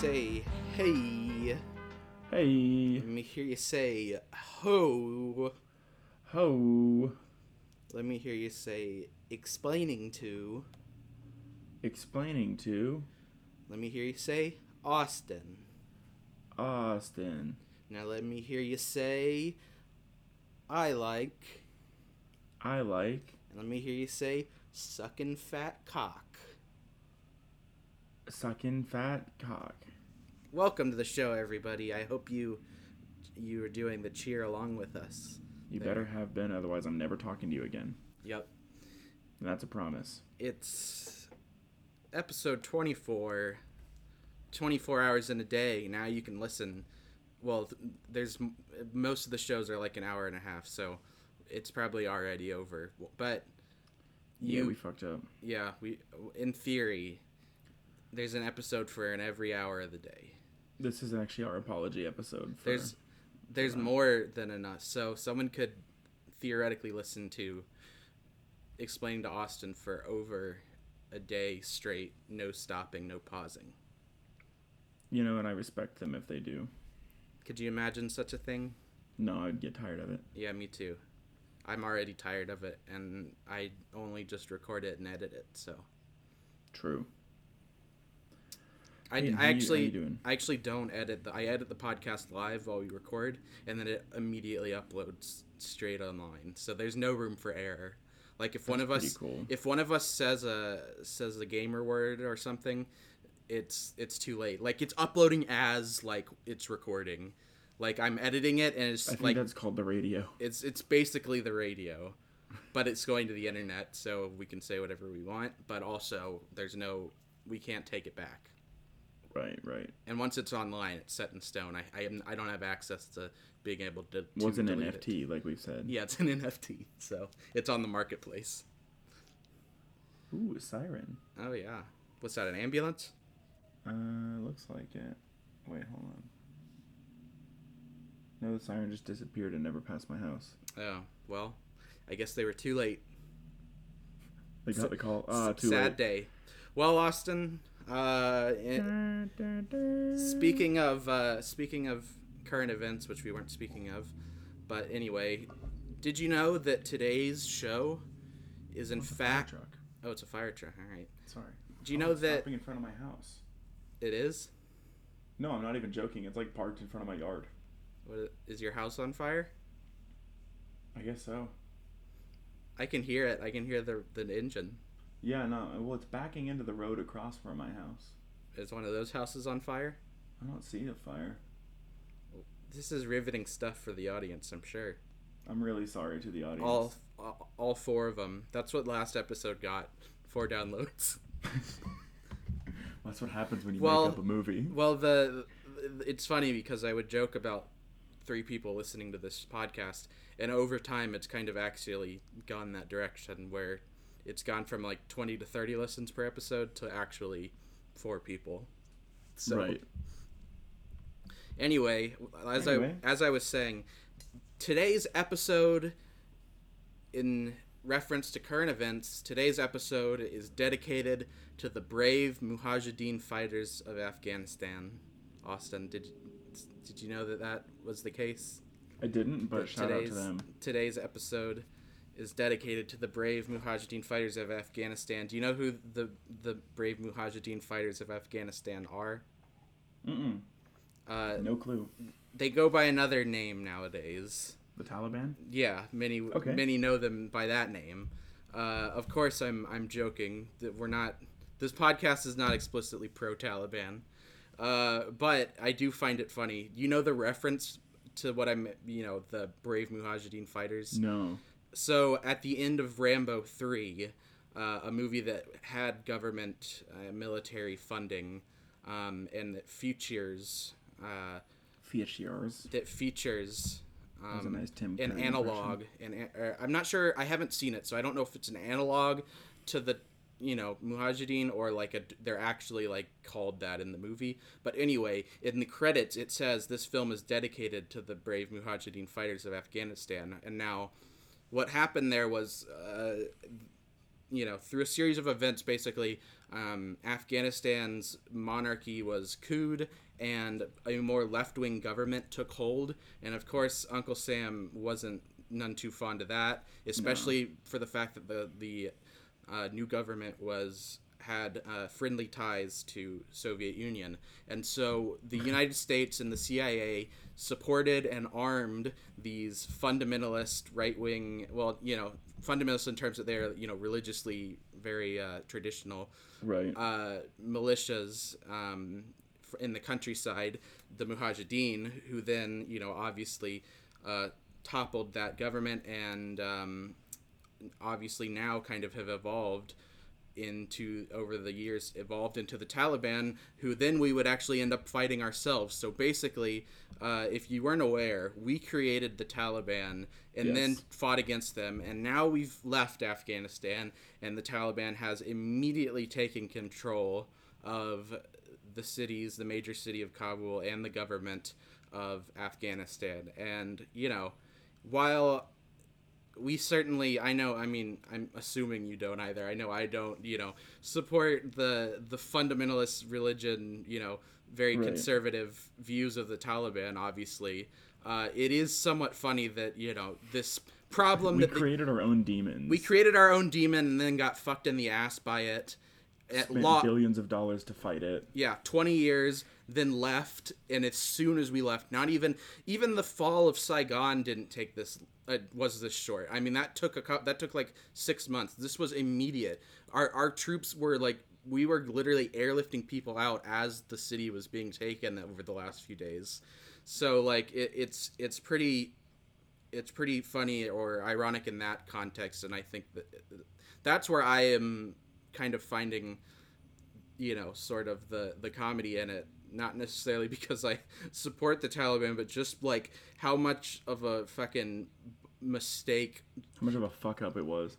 say, hey. Hey, Let me hear you say, ho. ho, Let me hear you say, explaining to. explaining to Let me hear you say, Austin. Austin. Now let me hear you say, I like. I like And let me hear you say, sucking fat cock. sucking fat cock. Welcome to the show, everybody. I hope you you are doing the cheer along with us. You There. better have been, otherwise I'm never talking to you again. Yep. And that's a promise. It's episode 24. 24 hours in a day. Now you can listen. Well, there's most of the shows are like an hour and a half, so it's probably already over. But yeah, we fucked up. yeah, we in theory there's an episode for an every hour of the day. This is actually our apology episode. For, There's there's more than enough. So someone could theoretically listen to explaining to Austin for over a day straight, no stopping, no pausing. you know, and I respect them if they do. Could you imagine such a thing? No, I'd get tired of it. Yeah, me too. I'm already tired of it, and I only just record it and edit it. So True. I, Hey, I you- actually? I actually don't edit. The, I edit the podcast live while we record, and then it immediately uploads straight online. So there's no room for error. Like if one of us cool. if one of us says a says a gamer word or something, it's it's too late. Like it's uploading as like it's recording. Like I'm editing it and it's I think like that's called the radio. it's it's basically the radio, but it's going to the internet so we can say whatever we want, but also there's no we can't take it back. Right, right. And once it's online, it's set in stone. I I, am, I don't have access to being able to, to Was an delete it. NFT, like we've said. Yeah, it's an NFT, so it's on the marketplace. Ooh, a siren. Oh yeah, what's that? An ambulance? Uh, looks like it. Wait, hold on. No, the siren just disappeared and never passed my house. Oh well, I guess they were too late. They got the call. Ah, too Sad late. day. Well, Austin. Uh, in- speaking of uh, speaking of current events, which we weren't speaking of, but anyway, did you know that today's show is in What's fire fact? truck? Oh, it's a fire truck. All right. Sorry. Do you Oh, know it's that stopping in front of my house? it is? No, I'm not even joking. It's like parked in front of my yard. What is your house on fire? I guess so. I can hear it. I can hear the the engine. Yeah, no. Well, it's backing into the road across from my house. Is one of those houses on fire? I don't see a fire. This is riveting stuff for the audience, I'm sure. I'm really sorry to the audience. All all four of them. That's what last episode got. Four downloads. That's what happens when you Well- make up a movie. Well, the it's funny because I would joke about three people listening to this podcast, and over time, it's kind of actually gone that direction where it's gone from like twenty to thirty listens per episode to actually four people. So right. anyway, as Anyway. I as I was saying, today's episode, in reference to current events, today's episode is dedicated to the brave Mujahideen fighters of Afghanistan. Austin, did did you know that that was the case? I didn't, but shout out to them. Today's episode is dedicated to the brave Mujahideen fighters of Afghanistan. Do you know who the the brave Mujahideen fighters of Afghanistan are? Mm-mm. Uh, No clue. they go by another name nowadays. The Taliban? Yeah, many Okay. many know them by that name. Uh, of course, I'm I'm joking. That we're not. This podcast is not explicitly pro Taliban, uh, but I do find it funny. You know the reference to what I'm. You know the brave Mujahideen fighters. No. So at the end of Rambo three, uh, a movie that had government uh, military funding, um, and that features uh, Features. that features. That was a Um, nice an Curry analog and uh, i'm not sure i haven't seen it so i don't know if it's an analog to the you know mujahideen or like a they're actually like called that in the movie but anyway in the credits it says this film is dedicated to the brave mujahideen fighters of afghanistan and now what happened there was uh, you know, through a series of events, basically, um, Afghanistan's monarchy was couped and a more left wing government took hold. And of course, Uncle Sam wasn't none too fond of that, especially no. for the fact that the the uh, new government was had uh, friendly ties to Soviet Union, and so the United States and the CIA supported and armed these fundamentalist right wing. Well, you know, fundamentalist in terms that they're you know religiously very uh, traditional, right? Uh, militias um, in the countryside, the Mujahideen, who then you know obviously uh, toppled that government and um, obviously now kind of have evolved into over the years evolved into the Taliban, who then we would actually end up fighting ourselves. So basically, uh, if you weren't aware, we created the Taliban and yes. then fought against them, and now we've left Afghanistan, and the Taliban has immediately taken control of the cities, the major city of Kabul, and the government of Afghanistan. And you know, while we certainly i know i mean i'm assuming you don't either. I know i don't you know support the the fundamentalist religion you know very right. conservative views of the taliban obviously. Uh, it is somewhat funny that you know this problem we that created our own demons. We created our own demon and then got fucked in the ass by it Spent lo- billions of dollars to fight it yeah 20 years then left and as soon as we left not even even the fall of saigon didn't take this uh, was this short. I mean, that took a that took like six months. This was immediate. Our our troops were like we were literally airlifting people out as the city was being taken over the last few days. So like it, it's it's pretty it's pretty funny or ironic in that context, and I think that that's where I am kind of finding you know sort of the the comedy in it not necessarily because I support the Taliban, but just like how much of a fucking mistake. How much of a fuck up it was.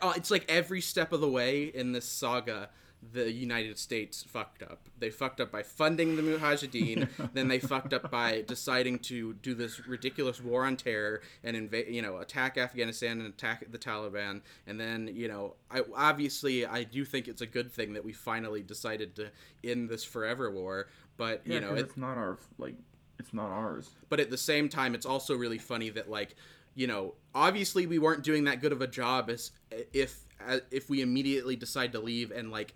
Uh, it's like every step of the way in this saga, the United States fucked up. They fucked up by funding the Mujahideen, then they fucked up by deciding to do this ridiculous war on terror and invade, you know, attack Afghanistan and attack the Taliban. And then, you know, I obviously I do think it's a good thing that we finally decided to end this forever war. But yeah, you know, it, it's not our like, it's not ours. But at the same time, it's also really funny that like you know, obviously we weren't doing that good of a job as if if we immediately decide to leave and like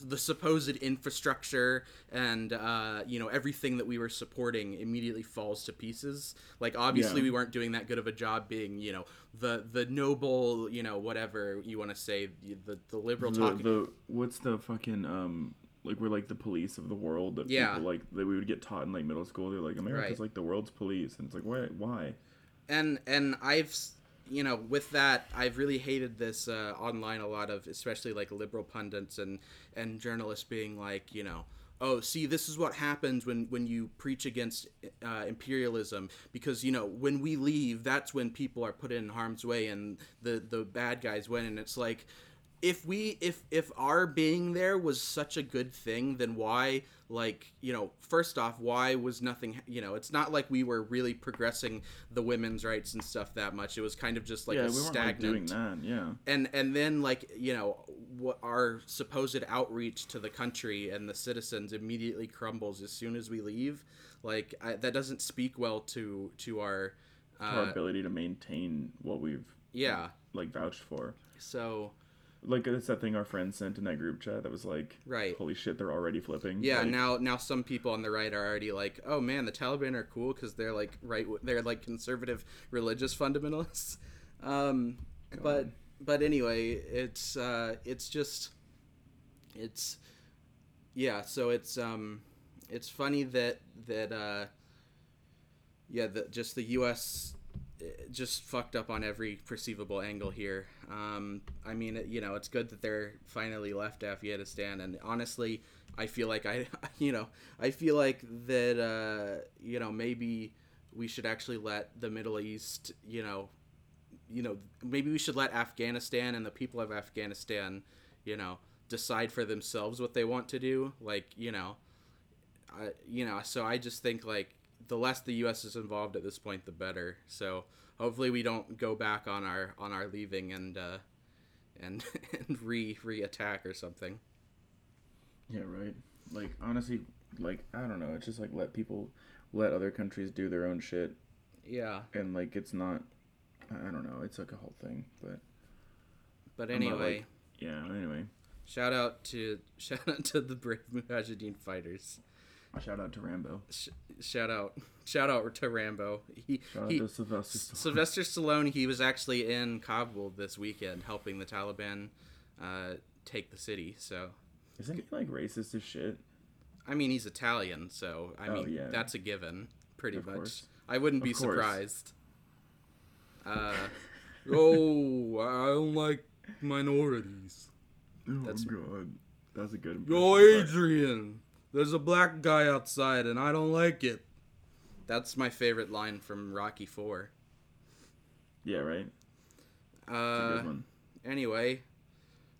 the supposed infrastructure and uh, you know everything that we were supporting immediately falls to pieces. Like obviously yeah. we weren't doing that good of a job being you know the the noble you know whatever you want to say the the liberal the, talking. The what's the fucking um like we're like the police of the world that yeah. people like that we would get taught in like middle school. They're like America's right. like the world's police, and it's like why why and and I've you know with that I've really hated this uh, online a lot of especially like liberal pundits and and journalists being like you know oh see this is what happens when when you preach against uh, imperialism. Because you know when we leave that's when people are put in harm's way and the the bad guys win. And it's like if we if if our being there was such a good thing then why like you know first off why was nothing you know it's not like we were really progressing the women's rights and stuff that much. It was kind of just like yeah, a we stagnant like, doing that yeah. And and then like you know what our supposed outreach to the country and the citizens immediately crumbles as soon as we leave. Like I, that doesn't speak well to to our uh, our ability to maintain what we've yeah. like vouched for. So like it's that thing our friend sent in that group chat that was like right holy shit they're already flipping yeah like, now now some people on the right are already like oh man the taliban are cool because they're like right they're like conservative religious fundamentalists um God. but but anyway it's uh it's just it's yeah so it's um it's funny that that uh yeah the just the us just fucked up on every perceivable angle here. Um, I mean, you know, it's good that they're finally left Afghanistan, and honestly, I feel like I, you know, I feel like that, uh, you know, maybe we should actually let the Middle East, you know, you know, maybe we should let Afghanistan and the people of Afghanistan, you know, decide for themselves what they want to do. Like, you know, I, you know, so I just think like the less the U.S. is involved at this point, the better. So hopefully we don't go back on our on our leaving and uh, and and re re attack or something. Yeah, right. Like honestly, like I don't know. It's just like let people let other countries do their own shit. Yeah. And like it's not. I don't know. It's like a whole thing, but. But anyway. Like, yeah. Anyway. Shout out to shout out to the brave Mujahideen fighters. Shout out to Rambo. Sh- shout out, shout out to Rambo. He, shout he, out to Sylvester Stallone. Sylvester Stallone. He was actually in Kabul this weekend, helping the Taliban uh, take the city. So, isn't he like racist as shit? I mean, he's Italian, so I oh, mean yeah. that's a given, pretty of much. Course. I wouldn't be surprised. Uh, oh, I don't like minorities. Oh that's god, that's a good. Yo, Adrian, there's a black guy outside, and I don't like it. That's my favorite line from Rocky Four. Yeah, right. Uh, anyway,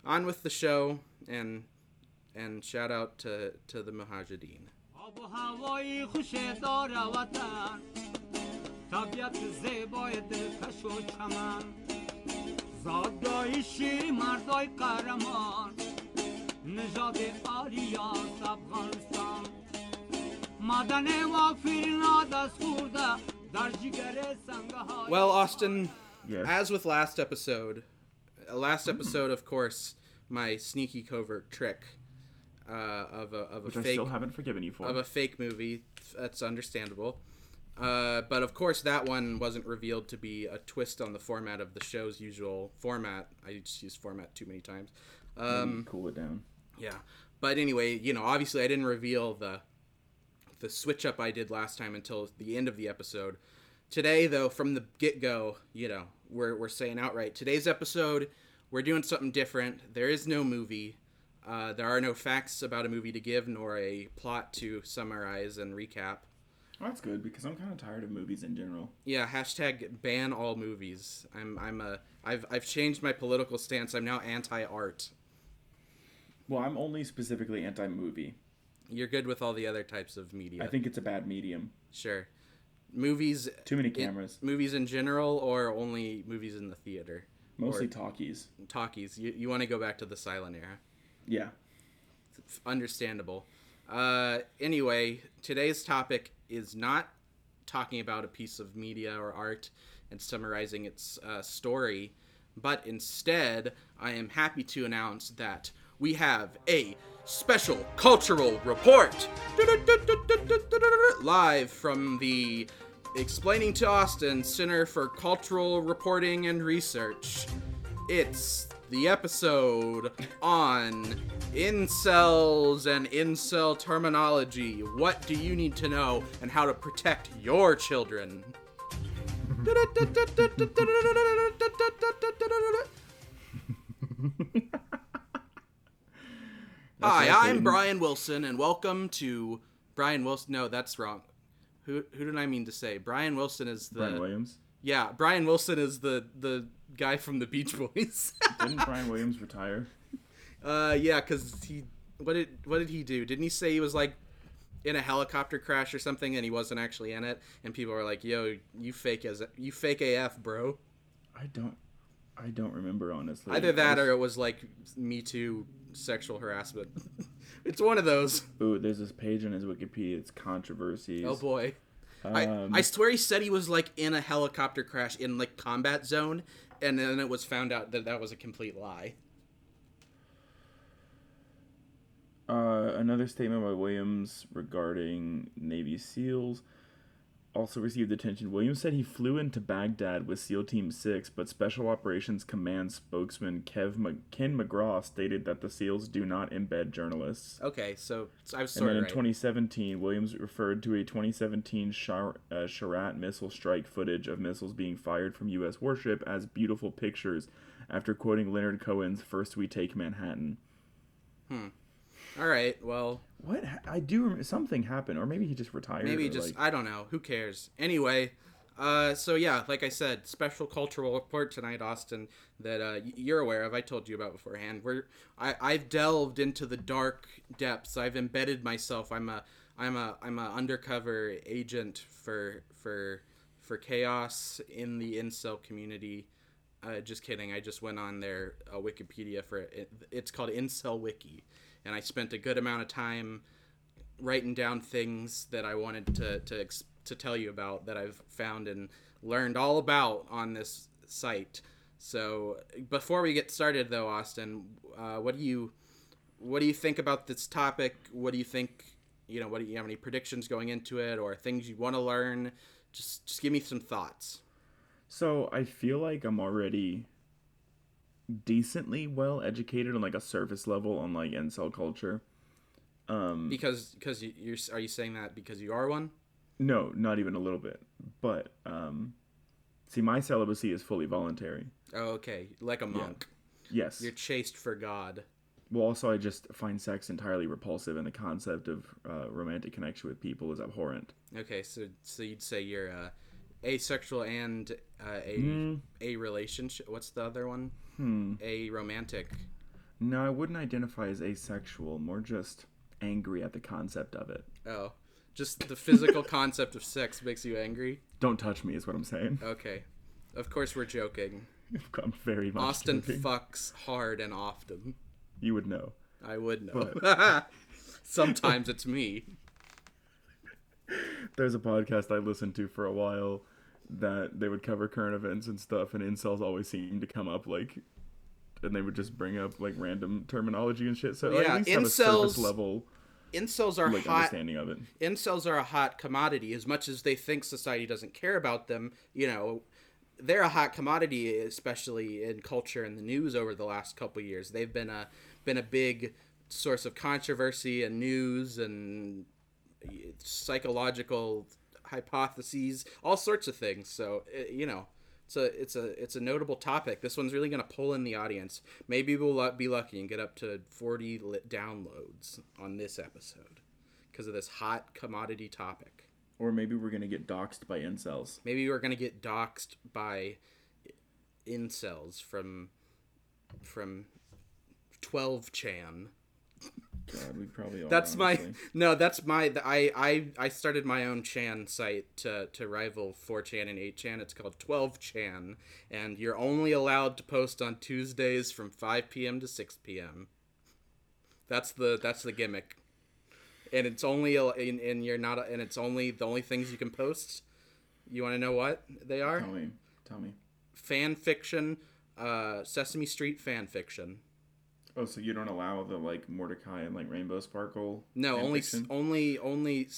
on with the show, and and shout out to to the Mujahideen. طبیعت زیبای دلکش و چمن زادگاهی شیری مردای قهرمان نژاد آریا افغانستان مادن وافرین از خورده در جگر سنگه Well, Austin, yes. as with last episode, uh, last episode, of course, my sneaky covert trick uh, of a of a Which fake. I still haven't forgiven you for. Of a fake movie. That's understandable. Uh, but of course, that one wasn't revealed to be a twist on the format of the show's usual format. I just used format too many times. Um, cool it down. Yeah, but anyway, you know, obviously, I didn't reveal the the switch up I did last time until the end of the episode. Today, though, from the get go, you know, we're we're saying outright today's episode, we're doing something different. There is no movie. Uh, there are no facts about a movie to give, nor a plot to summarize and recap. That's good because I'm kind of tired of movies in general. Yeah, hashtag ban all movies. I'm I'm a I've I've changed my political stance. I'm now anti art. Well, I'm only specifically anti movie. You're good with all the other types of media. I think it's a bad medium. Sure. Movies. Too many cameras. movies in general, or only movies in the theater. Mostly or talkies. Talkies. You you want to go back to the silent era. Yeah. Understandable. Uh, anyway, today's topic is not talking about a piece of media or art and summarizing its uh, story, but instead, I am happy to announce that we have a special cultural report live from the Explaining to Austin Center for Cultural Reporting and Research. It's the episode on incels and incel terminology. What do you need to know and how to protect your children? Hi, I'm Brian Wilson, and welcome to Brian Wilson. No, that's wrong. Who who did I mean to say? Brian Wilson is the Brian Williams. Yeah, Brian Wilson is the the guy from the Beach Boys. Didn't Brian Williams retire? Uh, yeah, because he what did what did he do? Didn't he say he was like in a helicopter crash or something and he wasn't actually in it? And people were like, "Yo, you fake as you fake AF, bro." I don't, I don't remember honestly. Either that or it was like Me Too sexual harassment. it's one of those. Ooh, there's this page on his Wikipedia. It's controversies. Oh boy. Um, I, I swear he said he was like in a helicopter crash in like combat zone, and then it was found out that that was a complete lie. Uh, another statement by Williams regarding Navy SEALs also received attention. Williams said he flew into Baghdad with SEAL Team 6, but Special Operations Command spokesman Kev Mc- Ken McGraw stated that the SEALs do not embed journalists. Okay, so, so I was And then in right. 2017, Williams referred to a 2017 Shar- uh, Shayrat missile strike footage of missiles being fired from U.S. warship as beautiful pictures after quoting Leonard Cohen's First We Take Manhattan. Hmm. All right. Well, what I do remember something happened, or maybe he just retired. Maybe just like... I don't know. Who cares? Anyway, uh, so yeah, like I said, special cultural report tonight, Austin, that uh, you're aware of. I told you about beforehand. Where I I've delved into the dark depths. I've embedded myself. I'm a I'm a I'm a undercover agent for for for chaos in the incel community. Uh, just kidding. I just went on their uh, Wikipedia for it. It's called Incel Wiki, and I spent a good amount of time writing down things that I wanted to to to tell you about that I've found and learned all about on this site. So before we get started, though, Austin, uh, what do you what do you think about this topic? What do you think? You know, what do you have any predictions going into it, or things you want to learn? Just just give me some thoughts. So I feel like I'm already decently well educated on like a surface level on like incel culture. Um, because because you, you're are you saying that because you are one? No, not even a little bit. But um, see, my celibacy is fully voluntary. Oh, okay, like a monk. Yes. You're chaste for God. Well, also, I just find sex entirely repulsive, and the concept of uh, romantic connection with people is abhorrent. Okay, so so you'd say you're uh, asexual and uh, a Mm. a relationship. What's the other one? Hmm. A romantic. No, I wouldn't identify as asexual. More just angry at the concept of it. Oh, just the physical concept of sex makes you angry. Don't touch me, is what I'm saying. Okay, of course we're joking. I'm very much Austin joking. fucks hard and often. You would know. I would know. Sometimes it's me. There's a podcast I listened to for a while that they would cover current events and stuff, and incels always seem to come up like, and they would just bring up like random terminology and shit. So Yeah, at least have a incels- level Incels are like hot. understanding of it. incels are a hot commodity as much as they think society doesn't care about them you know they're a hot commodity especially in culture and the news over the last couple years they've been a been a big source of controversy and news and psychological hypotheses all sorts of things so eh, you know it's a it's a it's a notable topic this one's really going to pull in the audience maybe we'll be lucky and get up to 40 lit downloads on this episode because of this hot commodity topic. Or maybe we're gonna get doxxed by incels. Maybe we're gonna get doxxed by incels from from 12chan. God, we probably. That's my no. That's my. I I I started my own Chan site to to rival 4chan and 8chan. It's called 12chan, and you're only allowed to post on Tuesdays from 5 p.m. to 6 p.m. That's the that's the gimmick, and it's only a- and, and you're not and it's only the only things you can post. You want to know what they are? Tell me. Tell me. Fan fiction, uh, Sesame Street fan fiction. Oh, so you don't allow the like Mordecai and like Rainbow Sparkle? No, only fiction? only only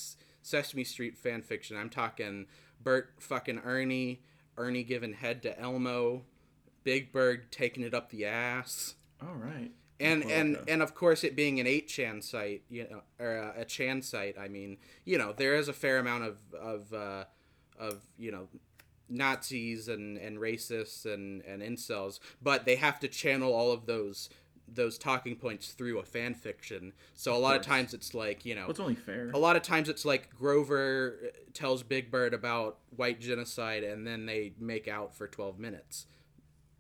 Sesame Street fan fiction. I'm talking Bert fucking Ernie, Ernie giving head to Elmo, Big Bird taking it up the ass, All right. and and and of course it being an eight chan site, you know, or a chan site. I mean, you know, there is a fair amount of of uh, of you know. Nazis and, and racists and, and incels, but they have to channel all of those those talking points through a fan fiction. So a lot of course. times it's like you know it's only fair? a lot of times it's like Grover tells Big Bird about white genocide and then they make out for 12 minutes.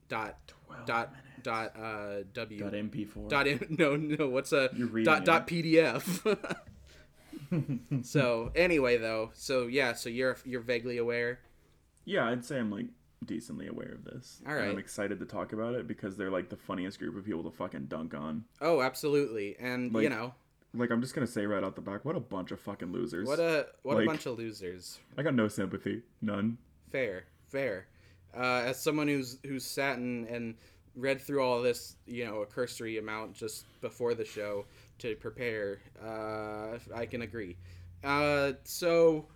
Dot 12 dot minutes. dot uh w Dot MP4. dot in, no no what's a dot it. dot pdf. so anyway though, so yeah, so you're you're vaguely aware. Yeah, I'd say I'm like decently aware of this. All And. I'm excited to talk about it because they're like the funniest group of people to fucking dunk on. Oh, absolutely. And you know, Like I'm just gonna say right out the back, what a bunch of fucking losers. what a what a bunch of losers. I got no sympathy, none. Fair, fair. Uh, as someone who's who's sat and, and read through all this, you know, a cursory amount just before the show to prepare, uh, I can agree. Uh, so,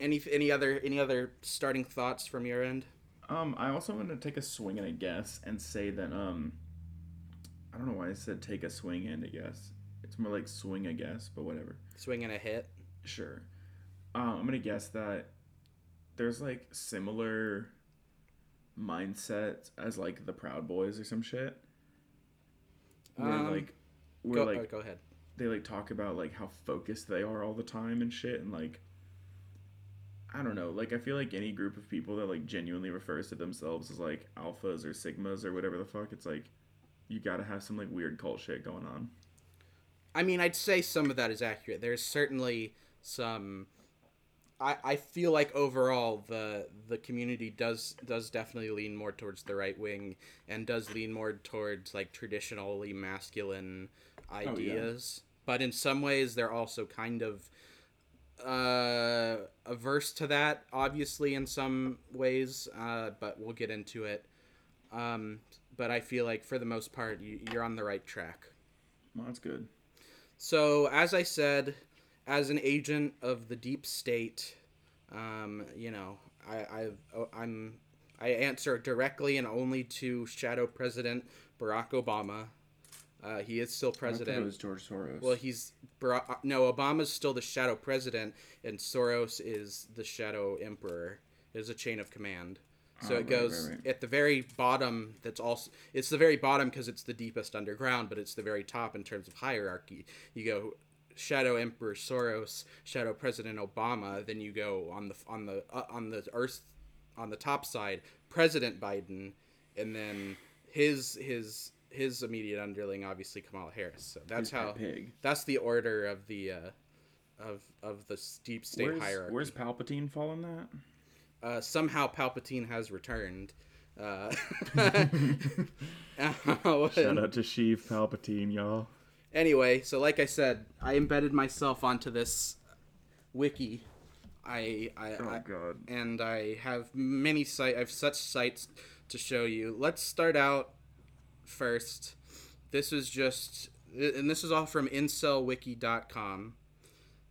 any any other any other starting thoughts from your end? Um, I also want to take a swing and a guess and say that um, I don't know why I said take a swing and a guess. It's more like swing a guess, but whatever. Swing and a hit. Sure. Um, I'm gonna guess that there's like similar mindsets as like the Proud Boys or some shit. Where Um, like where Go, like oh, go ahead. they like talk about like how focused they are all the time and shit and like I don't know, like I feel like any group of people that like genuinely refers to themselves as like alphas or sigmas or whatever the fuck, it's like you gotta have some like weird cult shit going on. I mean, I'd say some of that is accurate. There's certainly some I, I feel like overall the the community does does definitely lean more towards the right wing and does lean more towards like traditionally masculine oh, ideas. But in some ways they're also kind of uh averse to that obviously in some ways uh but we'll get into it um but i feel like for the most part you, you're on the right track Well, that's good. so, as I said, as an agent of the deep state, um, you know, I, I, I'm, I answer directly and only to Shadow President Barack Obama. Uh, he is still I it president. was George Soros. Well, he's Barack, no Obama's still the shadow president, and Soros is the shadow emperor. There's a chain of command. So Oh, it right, goes right, right. at the very bottom. That's also it's the very bottom because it's the deepest underground, but it's the very top in terms of hierarchy. You go shadow emperor Soros, shadow president Obama, then you go on the on the uh, on the earth on the top side President Biden, and then his his his immediate underling obviously Kamala Harris. So that's how pig? that's the order of the uh, of of the deep state Where's, hierarchy. where's Palpatine fall in that? uh, somehow Palpatine has returned. Uh, Shout out to Sheev Palpatine, y'all. anyway, so like I said, I embedded myself onto this wiki. I, I, Oh I god. and I have many site. I have such sites to show you. Let's start out first. This is just, and this is all from incelwiki.com.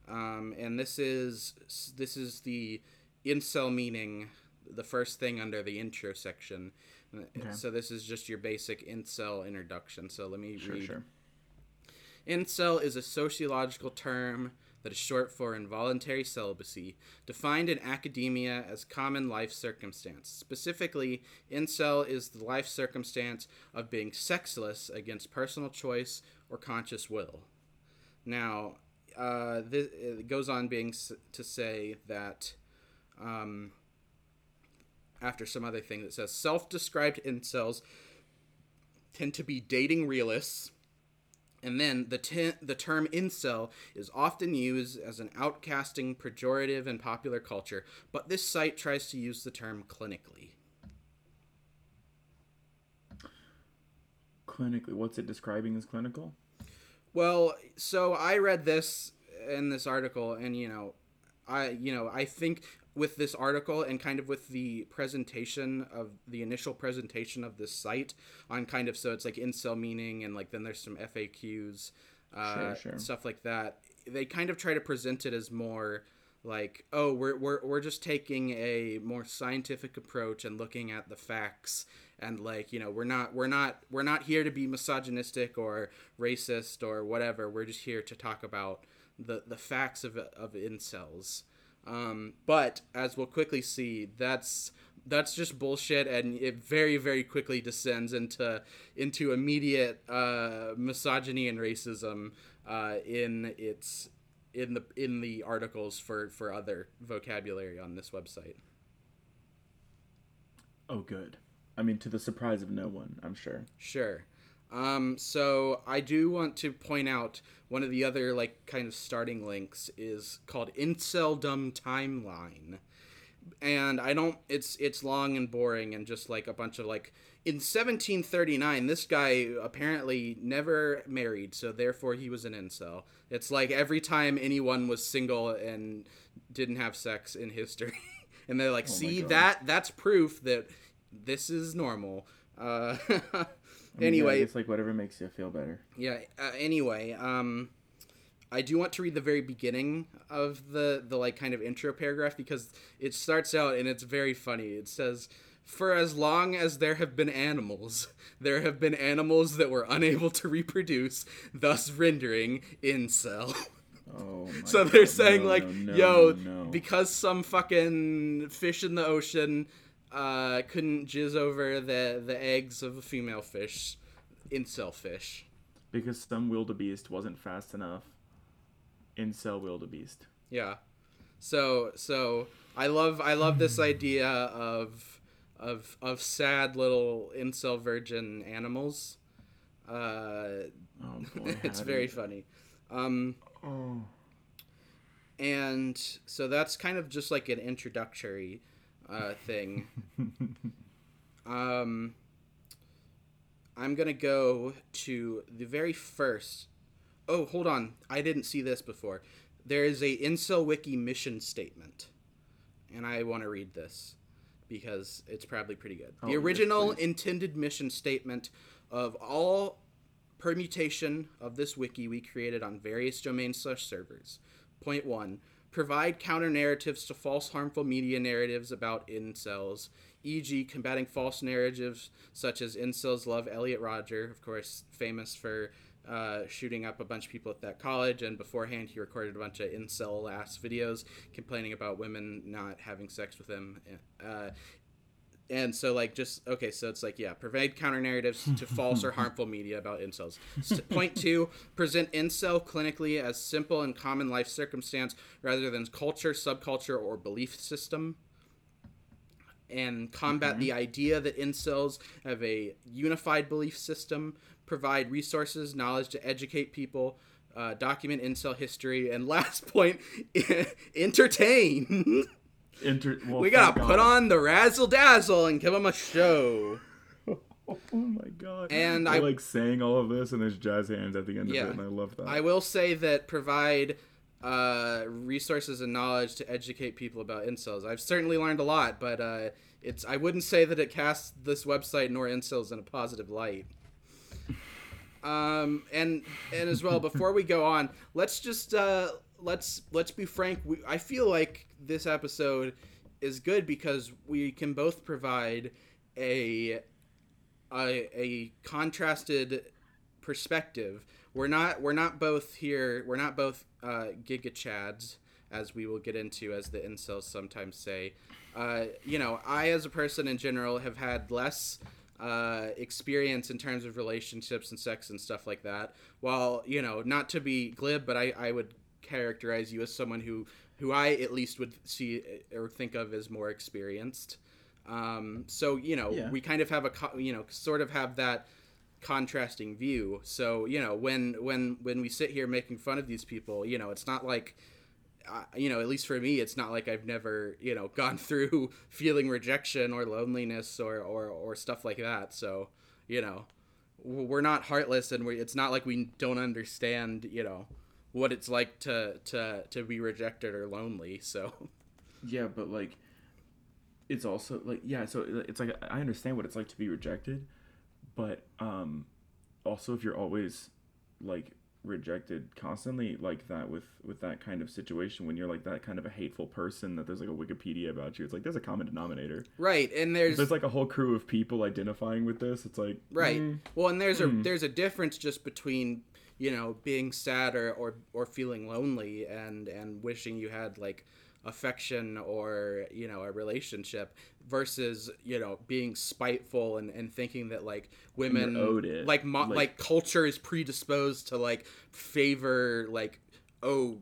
Um, and this is this is the incel meaning, the first thing under the intro section. Okay. So this is just your basic incel introduction. So let me Sure, read. sure. Incel is a sociological term that is short for involuntary celibacy, defined in academia as common life circumstance. Specifically, incel is the life circumstance of being sexless against personal choice or conscious will. Now, uh, this, it goes on being to say that um, after some other thing that says self-described incels tend to be dating realists and then the, te- the term incel is often used as an outcasting pejorative in popular culture, but this site tries to use the term clinically. Clinically, what's it describing as clinical? Well, so I read this in this article, and you know, I you know I think with this article and kind of with the presentation of the initial presentation of this site on kind of so it's like incel meaning and like then there's some FAQs, uh, Sure, sure. stuff like that. They kind of try to present it as more like oh we're, we're, we're just taking a more scientific approach and looking at the facts and like you know we're not we're not we're not here to be misogynistic or racist or whatever we're just here to talk about the the facts of of incels um, but as we'll quickly see that's that's just bullshit and it very very quickly descends into into immediate uh, misogyny and racism uh, in its in the in the articles for for other vocabulary on this website Oh, good. I mean, to the surprise of no one, I'm sure. Sure. Um, so I do want to point out one of the other like kind of starting links is called Inceldom Timeline, and I don't. It's it's long and boring and just like a bunch of like in 1739 this guy apparently never married so therefore he was an incel. It's like every time anyone was single and didn't have sex in history and they're like Oh see that? That's proof that this is normal. Uh Mean, yeah, anyway it's like whatever makes you feel better. yeah. Uh, anyway, um, I do want to read the very beginning of the the like kind of intro paragraph because it starts out and it's very funny. It says, "For as long as there have been animals, there have been animals that were unable to reproduce, thus rendering incel." Oh, my so they're God, saying no, like, no, no, "Yo, because some fucking fish in the ocean." Uh, couldn't jizz over the the eggs of a female fish, incel fish. because some wildebeest wasn't fast enough. Incel wildebeest. Yeah. So so I love I love this idea of of of sad little incel virgin animals. Uh, Oh boy, it's very funny. Um, Oh. and so that's kind of just like an introductory uh, thing. um, I'm gonna go to the very first. Oh, hold on! I didn't see this before. There is a Incel Wiki mission statement, and I want to read this because it's probably pretty good. Oh, the original please. intended mission statement of all permutation of this wiki we created on various domain slash servers. Point one: provide counter narratives to false, harmful media narratives about incels, e.g., combating false narratives such as incels love Elliot Rodger, of course, famous for uh, shooting up a bunch of people at that college, and beforehand he recorded a bunch of incel ass videos complaining about women not having sex with him. Uh, and so like just okay so it's like yeah provide counter narratives to false or harmful media about incels. S- point two present incel clinically as simple and common life circumstance rather than culture subculture or belief system. And combat the idea that incels have a unified belief system provide resources knowledge to educate people uh, document incel history and last point entertain Inter- well, we gotta put God. on the razzle dazzle and give them a show. Oh my god! And They're, I- like saying all of this, and there's jazz hands at the end Yeah. of it, and I love that. I will say that provide uh, resources and knowledge to educate people about incels. I've certainly learned a lot, but uh, it's I wouldn't say that it casts this website nor incels in a positive light. Um, and and as well, before we go on, let's just uh, let's let's be frank. We, I feel like this episode is good because we can both provide a a, a contrasted perspective. We're not we're not both here. We're not both uh, giga chads, as we will get into, as the incels sometimes say. Uh, you know, I as a person in general have had less uh, experience in terms of relationships and sex and stuff like that. While you know, not to be glib, but I, I would characterize you as someone who who I at least would see or think of as more experienced. Um, so you know, Yeah. we kind of have a co- you know sort of have that contrasting view. So you know, when when when we sit here making fun of these people, you know, it's not like uh, you know, at least for me, it's not like I've never, you know, gone through feeling rejection or loneliness or, or, or stuff like that. So, you know, we're not heartless and we it's not like we don't understand, you know, what it's like to, to, to be rejected or lonely. So, Yeah, but like, it's also like yeah. So it's like I understand what it's like to be rejected, but um, also if you're always like rejected constantly like that with with that kind of situation when you're like that kind of a hateful person that there's like a wikipedia about you it's like there's a common denominator right. And there's, there's like a whole crew of people identifying with this it's like Right. mm, Well, and there's a Hmm. there's a difference just between you know being sad or, or or feeling lonely and and wishing you had like affection or you know a relationship versus you know being spiteful and, and thinking that like women owed it. like mo- Like- like culture is predisposed to like favor like oh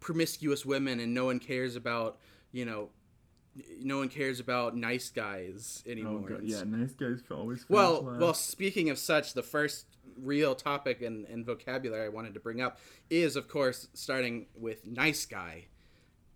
promiscuous women and no one cares about you know no one cares about nice guys oh anymore It's- yeah nice guys always well, finish well. Speaking of such, the first real topic and, and vocabulary I wanted to bring up is, of course, starting with nice guy.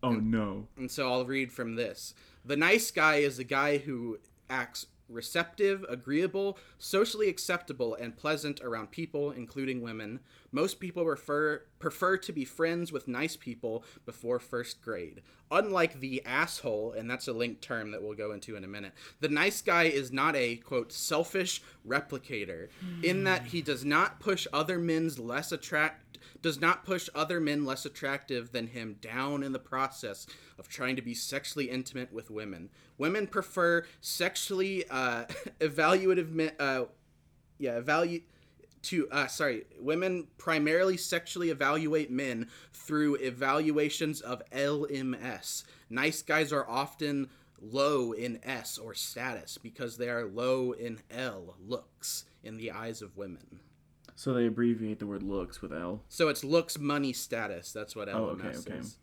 oh no And so I'll read from this. The nice guy is the guy who acts receptive, agreeable, socially acceptable, and pleasant around people, including women. Most people prefer prefer to be friends with nice people before first grade. Unlike the asshole, and that's a linked term that we'll go into in a minute, the nice guy is not a quote selfish replicator in that he does not push other men's less attract does not push other men less attractive than him down in the process of trying to be sexually intimate with women. Women prefer sexually uh, evaluative men. Uh, yeah, evaluate to uh, sorry women primarily sexually evaluate men through evaluations of lms nice guys are often low in s or status because they are low in l looks in the eyes of women. So they abbreviate the word looks with l? So it's looks money status. That's what lms Oh, okay, okay. is.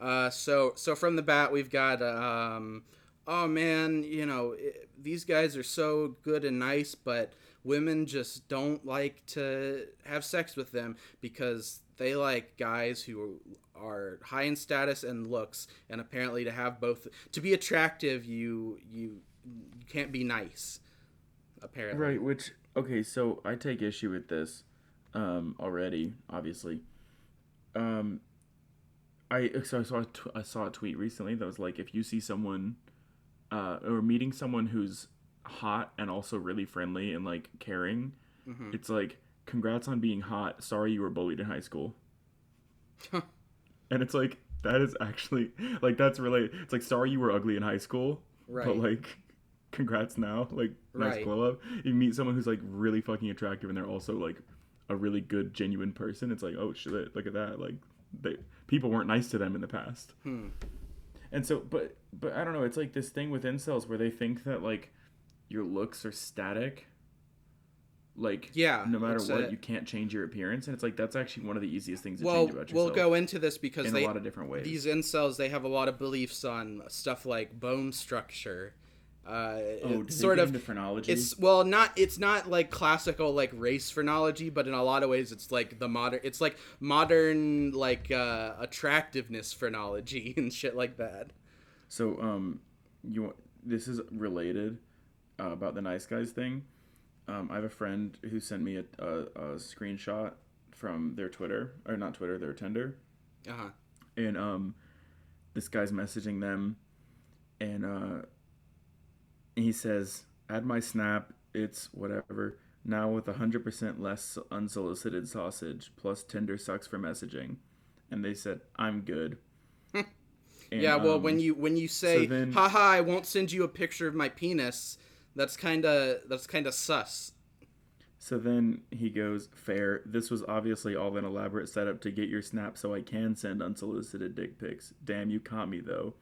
Uh, so so from the bat we've got um, oh man you know i these guys are so good and nice but women just don't like to have sex with them because they like guys who are high in status and looks and apparently to have both to be attractive you you, can't be nice apparently Right, which okay, so I take issue with this um already, obviously. Um I so I saw a tw- I saw a tweet recently that was like if you see someone uh or meeting someone who's hot and also really friendly and like caring, Mhm. it's like congrats on being hot. Sorry you were bullied in high school. and it's like that is actually like that's really it's like sorry you were ugly in high school right but like congrats now like nice Right. glow up you meet someone who's like really fucking attractive and they're also like a really good genuine person it's like oh shit look at that like they people weren't nice to them in the past Hmm. and so but but i don't know it's like this thing with incels where they think that like your looks are static. Like Yeah, no matter what you can't change your appearance and it's like that's actually one of the easiest things to well change about your own. we'll go into this because in they a lot of different ways. these incels they have a lot of beliefs on stuff like bone structure uh, oh sort of phrenology? it's well not it's not like classical like race phrenology but in a lot of ways it's like the modern it's like modern like uh attractiveness phrenology and shit like that. So, um, you want this is related uh, about the nice guys thing. Um, I have a friend who sent me a, a, a screenshot from their Twitter or not Twitter, their Tinder, uh-huh and um, this guy's messaging them, and uh, he says, "Add my snap. It's whatever." Now with hundred percent less unsolicited sausage plus Tinder sucks for messaging, and they said, "I'm good." And, yeah well um, when you when you say then- haha i won't send you a picture of my penis that's kind of that's kind of sus So then he goes, Fair, this was obviously all an elaborate setup to get your snap so I can send unsolicited dick pics. Damn, you caught me though.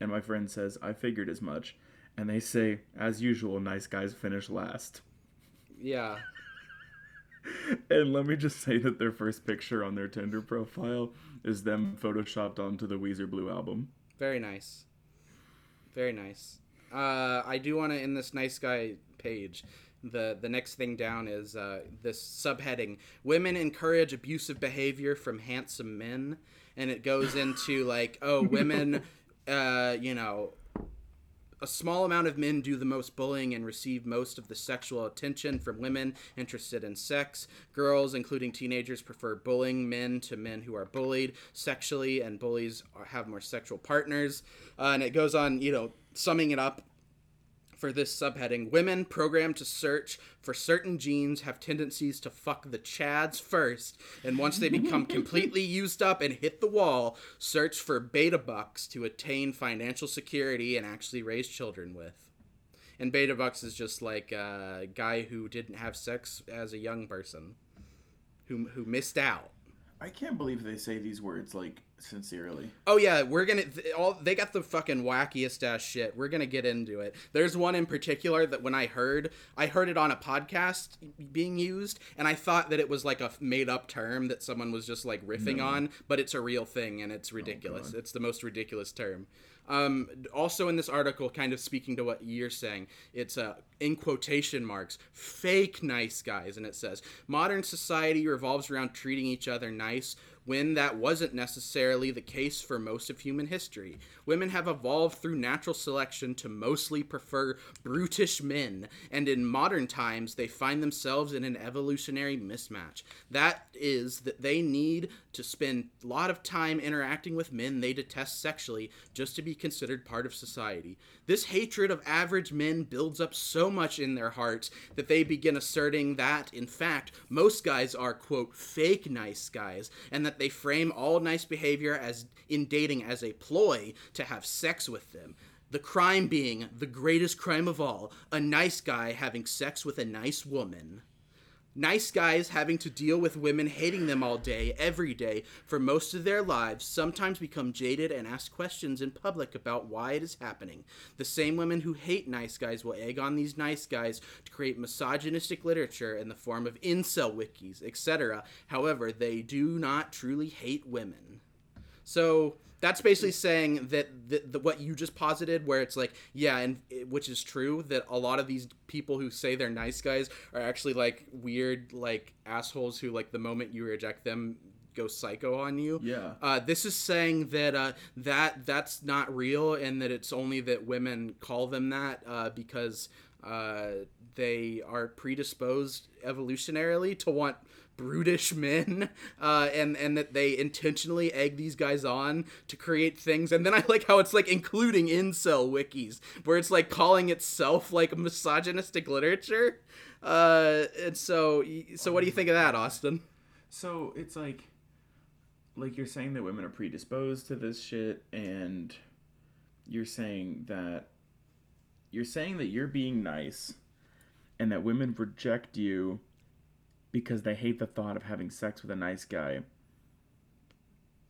And my friend says, I figured as much. And they say, As usual, nice guys finish last. yeah And let me just say that their first picture on their Tinder profile is them photoshopped onto the Weezer Blue album. Very nice. Very nice. Uh, I do want to in this nice guy page. The the next thing down is uh, this subheading: Women encourage abusive behavior from handsome men, and it goes into like, oh, women, uh, you know, a small amount of men do the most bullying and receive most of the sexual attention from women interested in sex. Girls, including teenagers, prefer bullying men to men who are bullied sexually, and bullies have more sexual partners. Uh, and it goes on, you know, summing it up for this subheading. Women programmed to search for certain genes have tendencies to fuck the chads first and once they become completely used up and hit the wall search for beta bucks to attain financial security and actually raise children with. And beta bucks is just like a guy who didn't have sex as a young person who, who missed out. I can't believe they say these words like sincerely. Oh yeah, we're gonna th- all they got the fucking wackiest ass shit. We're gonna get into it. There's one in particular that when I heard, I heard it on a podcast being used, and I thought that it was like a made up term that someone was just like riffing on, but it's a real thing and it's ridiculous. it's the most ridiculous term. Um, also in this article, kind of speaking to what you're saying, it's uh, in quotation marks, fake nice guys, and it says modern society revolves around treating each other nice when that wasn't necessarily the case for most of human history. Women have evolved through natural selection to mostly prefer brutish men, and in modern times they find themselves in an evolutionary mismatch. That is, that they need to spend a lot of time interacting with men they detest sexually just to be considered part of society. This hatred of average men builds up so much in their hearts that they begin asserting that, in fact, most guys are, quote, fake nice guys, and that they frame all nice behavior as in dating as a ploy to have sex with them. The crime being the greatest crime of all a nice guy having sex with a nice woman. Nice guys having to deal with women hating them all day, every day, for most of their lives, sometimes become jaded and ask questions in public about why it is happening. The same women who hate nice guys will egg on these nice guys to create misogynistic literature in the form of incel wikis, etc. However, they do not truly hate women. So that's basically saying that the, the, what you just posited, where it's like, yeah, and which is true that a lot of these people who say they're nice guys are actually like weird, like assholes who like the moment you reject them go psycho on you. Yeah. Uh, this is saying that uh, that that's not real, and that it's only that women call them that uh, because uh, they are predisposed evolutionarily to want brutish men uh, and and that they intentionally egg these guys on to create things. And then i like how it's like including incel wikis where it's like calling itself like misogynistic literature. Uh and so so what do you think of that austin? So it's like, like you're saying that women are predisposed to this shit, and you're saying that you're saying that you're being nice, and that women reject you because they hate the thought of having sex with a nice guy.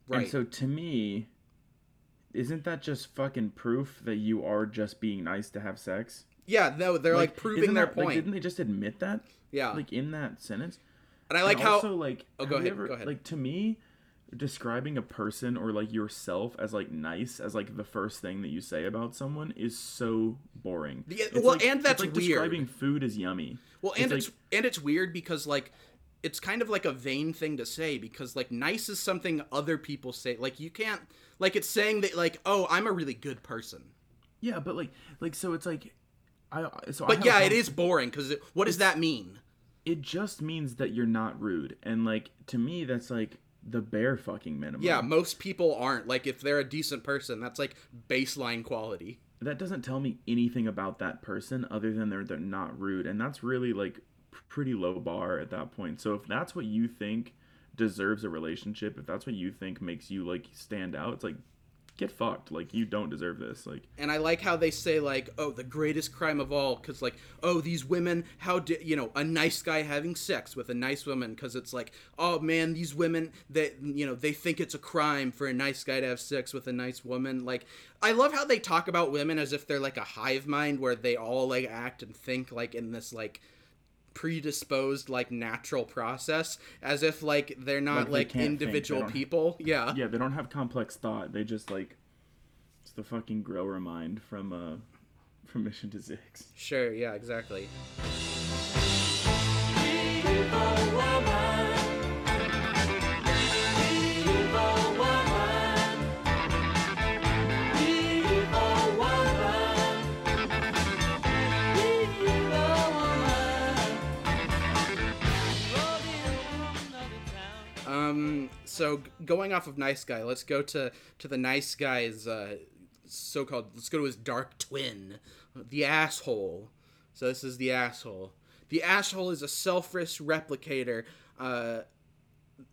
right And so to me, isn't that just fucking proof that you are just being nice to have sex? yeah no they're like, proving their that- like, point didn't they just admit that? yeah Like in that sentence? and i like And how also like Oh, go ahead, go ahead. like to me describing a person or like yourself as like nice as like the first thing that you say about someone is so boring Yeah, well, like- and that's like weird. describing food as yummy Well, and It's it's, and it's weird because like it's kind of like a vain thing to say because like nice is something other people say. Like you can't like it's saying that like oh I'm a really good person. yeah but like like so it's like i so I But have yeah, it is boring because what does that mean? it just means that you're not rude and like to me that's like the bare fucking minimum Yeah, most people aren't. Like if they're a decent person, that's like baseline quality. that doesn't tell me anything about that person other than they're they're not rude and that's really like pretty low bar at that point so if that's what you think deserves a relationship if that's what you think makes you like stand out it's like get fucked like you don't deserve this like And I like how they say like, "Oh, the greatest crime of all," because like, "Oh, these women, how did you know a nice guy having sex with a nice woman?" Because it's like, "Oh man, these women that you know they think it's a crime for a nice guy to have sex with a nice woman." Like, I love how they talk about women as if they're like a hive mind where they all like act and think like in this like predisposed like natural process as if like they're not Like they like, can't think, they individual don't- people. Yeah. Yeah they don't have complex thought. They just like it's the fucking grower mind from uh from mission to six sure yeah exactly so going off of nice guy, let's go to to the nice guy's uh, so-called. Let's go to his dark twin, the asshole. So this is the asshole. The asshole is a selfish replicator. Uh,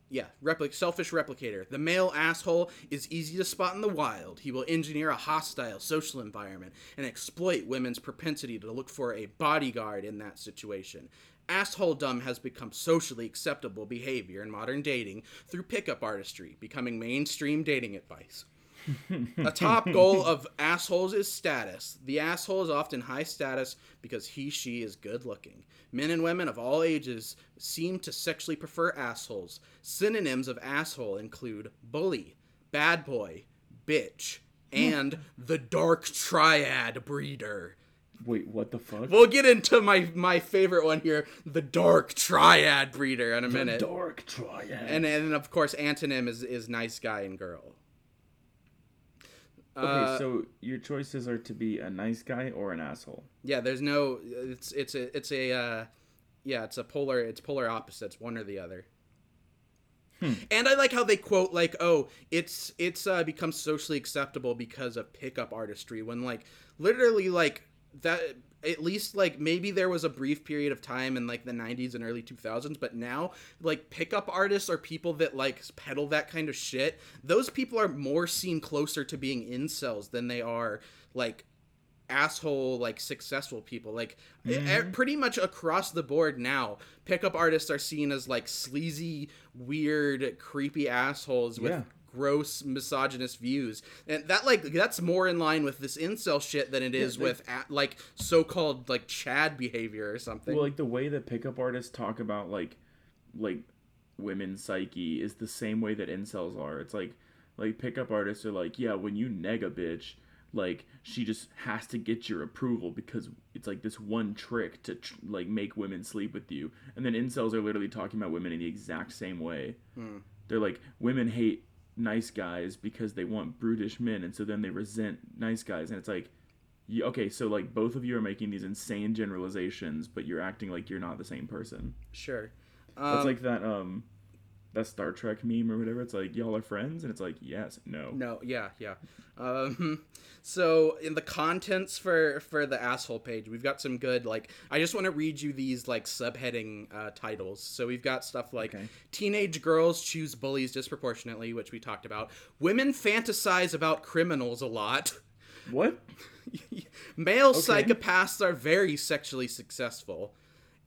yeah, repli- selfish replicator. The male asshole is easy to spot in the wild. He will engineer a hostile social environment and exploit women's propensity to look for a bodyguard in that situation. Assholedom has become socially acceptable behavior in modern dating through pickup artistry, becoming mainstream dating advice. A top goal of assholes is status. The asshole is often high status because he, she is good looking. Men and women of all ages seem to sexually prefer assholes. Synonyms of asshole include bully, bad boy, bitch, and the dark triad breeder. Wait what the fuck We'll get into my my favorite one here, the dark triad breeder, in a minute. The dark triad And then of course antonym is is nice guy and girl. okay Uh, so your choices are to be a nice guy or an asshole Yeah, there's no. It's it's a it's a. Uh, yeah, it's a polar. It's polar opposites, one or the other. And I like how they quote like, "Oh, it's it's uh, become socially acceptable because of pickup artistry." When like literally like that. At least like maybe there was a brief period of time in like the 90s and early 2000s, but now like pickup artists are people that like peddle that kind of shit. Those people are more seen closer to being incels than they are like asshole like successful people like e- mm-hmm. pretty much across the board now pickup artists are seen as like sleazy weird creepy assholes with Yeah. Gross misogynist views and that like that's more in line with this incel shit than it is they- with a- like so-called like chad behavior or something Well, like the way that pickup artists talk about like like women's psyche is the same way that incels are. It's like Like pickup artists are like, yeah, when you neg a bitch, like she just has to get your approval because it's like this one trick to tr- like make women sleep with you. And then incels are literally talking about women in the exact same way. Hmm. They're like women hate nice guys because they want brutish men, and so then they resent nice guys, and it's like. Yeah, okay, so like both of you are making these insane generalizations, but you're acting like you're not the same person. Sure. Um, like that um that Star Trek meme or whatever. It's like y'all are friends, and it's like yes, no. No, yeah, yeah. Um, so in the contents for for the asshole page, we've got some good like. I just want to read you these like subheading uh, titles. So we've got stuff like Okay. teenage girls choose bullies disproportionately, which we talked about. Women fantasize about criminals a lot. What? Male psychopaths are very sexually successful.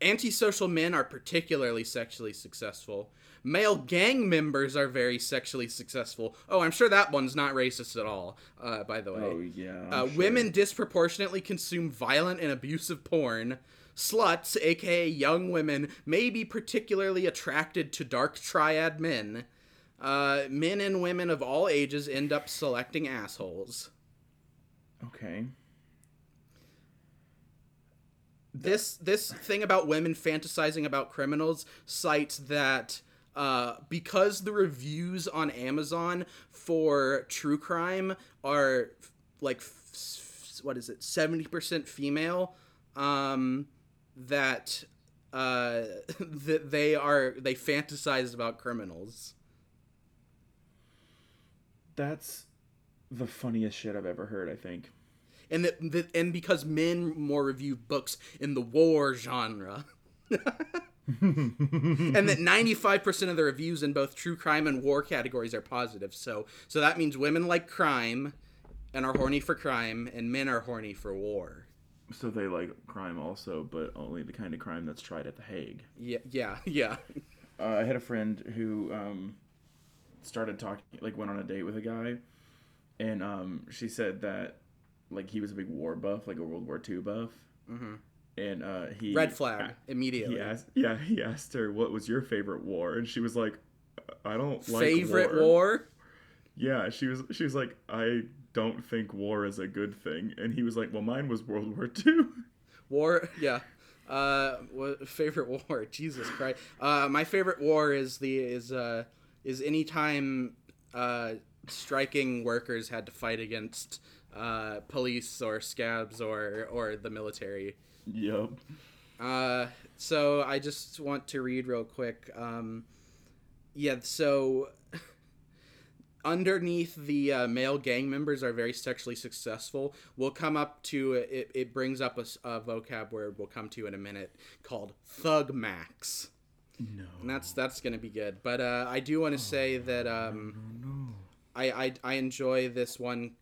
Antisocial men are particularly sexually successful. Male gang members are very sexually successful. Oh, I'm sure that one's not racist at all, uh, by the way. Oh yeah. Uh, sure. Women disproportionately consume violent and abusive porn. Sluts, aka young women, may be particularly attracted to dark triad men. Uh, men and women of all ages end up selecting assholes. Okay. this this thing about women fantasizing about criminals cites that uh, because the reviews on Amazon for true crime are like what is it seventy percent female, um, that uh, that they are they fantasize about criminals. That's the funniest shit I've ever heard. I think. and that, that and because men more review books in the war genre and that 95% of the reviews in both true crime and war categories are positive so so that means women like crime and are horny for crime and men are horny for war So they like crime also, but only the kind of crime that's tried at the Hague. yeah yeah yeah Uh, I had a friend who um, started talking, like went on a date with a guy, and um, she said that like he was a big war buff, like a World War II buff, mm-hmm. And uh, he red flag immediately He asked, yeah, he asked her what was your favorite war, and she was like, I don't like favorite war. war Yeah, she was. She was like, I don't think war is a good thing, and he was like, Well, mine was World War II. War, yeah. Uh, what, favorite war? Jesus Christ. Uh, my favorite war is the is uh is anytime uh striking workers had to fight against uh police or scabs or or the military. Yep. Uh, so I just want to read real quick. Um, yeah, so underneath the uh, male gang members are very sexually successful. We'll come up to it. It brings up a vocab word we'll come to in a minute called thug max, No. and that's that's gonna be good. But uh, I do want to say that um, I, I I enjoy this one.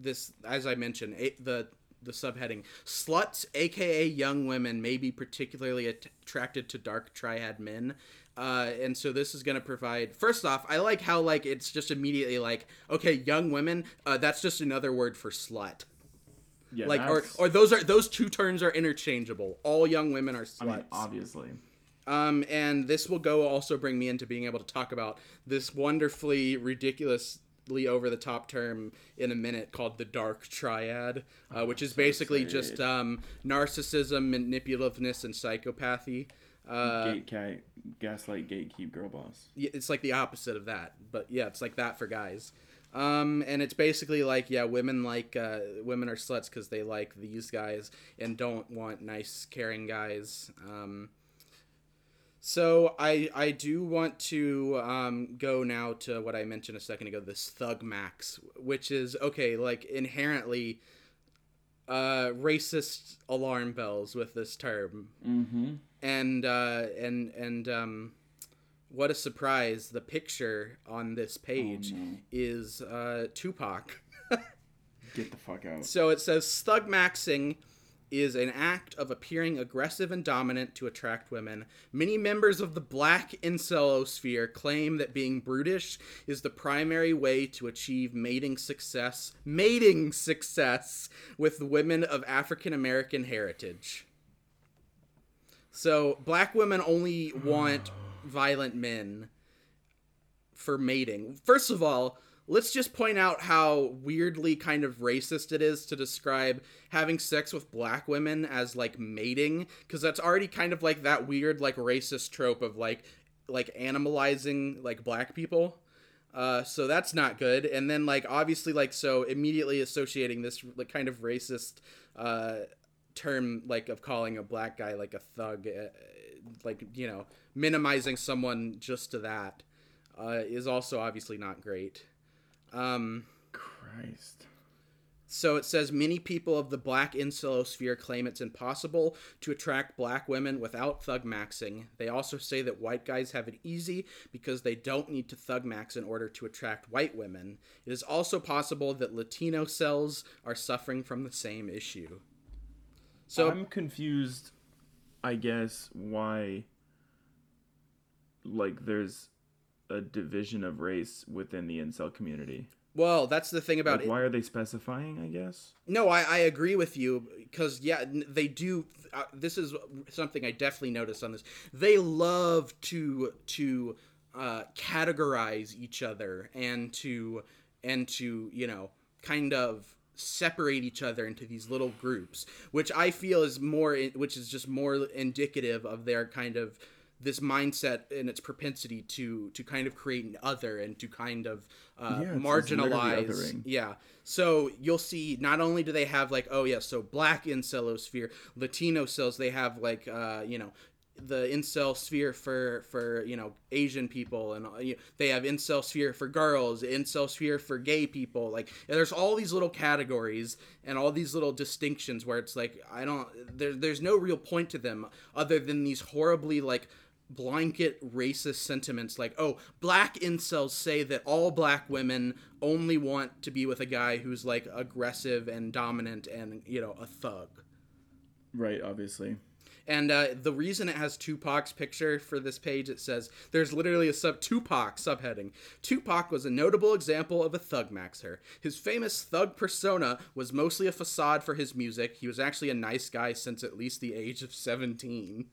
This as I mentioned a, the the subheading sluts aka young women may be particularly at- attracted to dark triad men uh, and so this is going to provide first off i like how like it's just immediately like okay young women uh, that's just another word for slut Yeah. like or, that's- or those are those two terms are interchangeable all young women are sluts I mean, obviously. um, and this will go also bring me into being able to talk about this wonderfully ridiculously over the top term in a minute called the dark triad, uh, which is basically just um, narcissism, manipulativeness, and psychopathy. Uh, Gate cat, gaslight, gatekeep, girl boss. it's like the opposite of that, but yeah, it's like that for guys. Um, and it's basically like yeah, women like uh, women are sluts because they like these guys and don't want nice, caring guys. Um, so I I do want to um, go now to what I mentioned a second ago, this thug max, which is okay, like inherently uh, racist alarm bells with this term Mm-hmm. and uh, and and um, what a surprise! The picture on this page no. is uh, Tupac. Get the fuck out. so it says thug maxing is an act of appearing aggressive and dominant to attract women. Many members of the black incelosphere claim that being brutish is the primary way to achieve mating success, mating success with women of African American heritage. So black women only want violent men for mating. First of all, let's just point out how weirdly kind of racist it is to describe having sex with black women as like mating because that's already kind of like that weird like racist trope of like like animalizing like black people. Uh, so that's not good. And then like obviously like so immediately associating this like kind of racist uh, term like of calling a black guy like a thug uh, like you know minimizing someone just to that uh, is also obviously not great um, Christ. so it says many people of the black incelosphere claim it's impossible to attract black women without thug maxing. They also say that white guys have it easy because they don't need to thug max in order to attract white women. It is also possible that Latino cells are suffering from the same issue. So I'm confused, I guess, why like there's a division of race within the incel community. well, that's the thing about Like, why are they specifying, I guess? No, I, I agree with you because yeah, they do. Uh, this is something I definitely noticed on this. They love to to uh, categorize each other and to and to you know kind of separate each other into these little groups, which I feel is more, which is just more indicative of their kind of this mindset and its propensity to to kind of create an other and to kind of uh, Yeah, it's- it's literally marginalize yeah. So you'll see not only do they have like oh yeah, so black incel sphere, Latino cells, they have like uh, you know, the incel sphere for for you know Asian people and uh, you they have incel sphere for girls, incel sphere for gay people. Like there's all these little categories and all these little distinctions where it's like I don't there, there's no real point to them other than these horribly like blanket racist sentiments like oh black incels say that all black women only want to be with a guy who's like aggressive and dominant and you know a thug Right, obviously. and uh, the reason it has Tupac's picture for this page, it says there's literally a sub Tupac subheading. Tupac was a notable example of a thug maxer. His famous thug persona was mostly a facade for his music. He was actually a nice guy since at least the age of 17.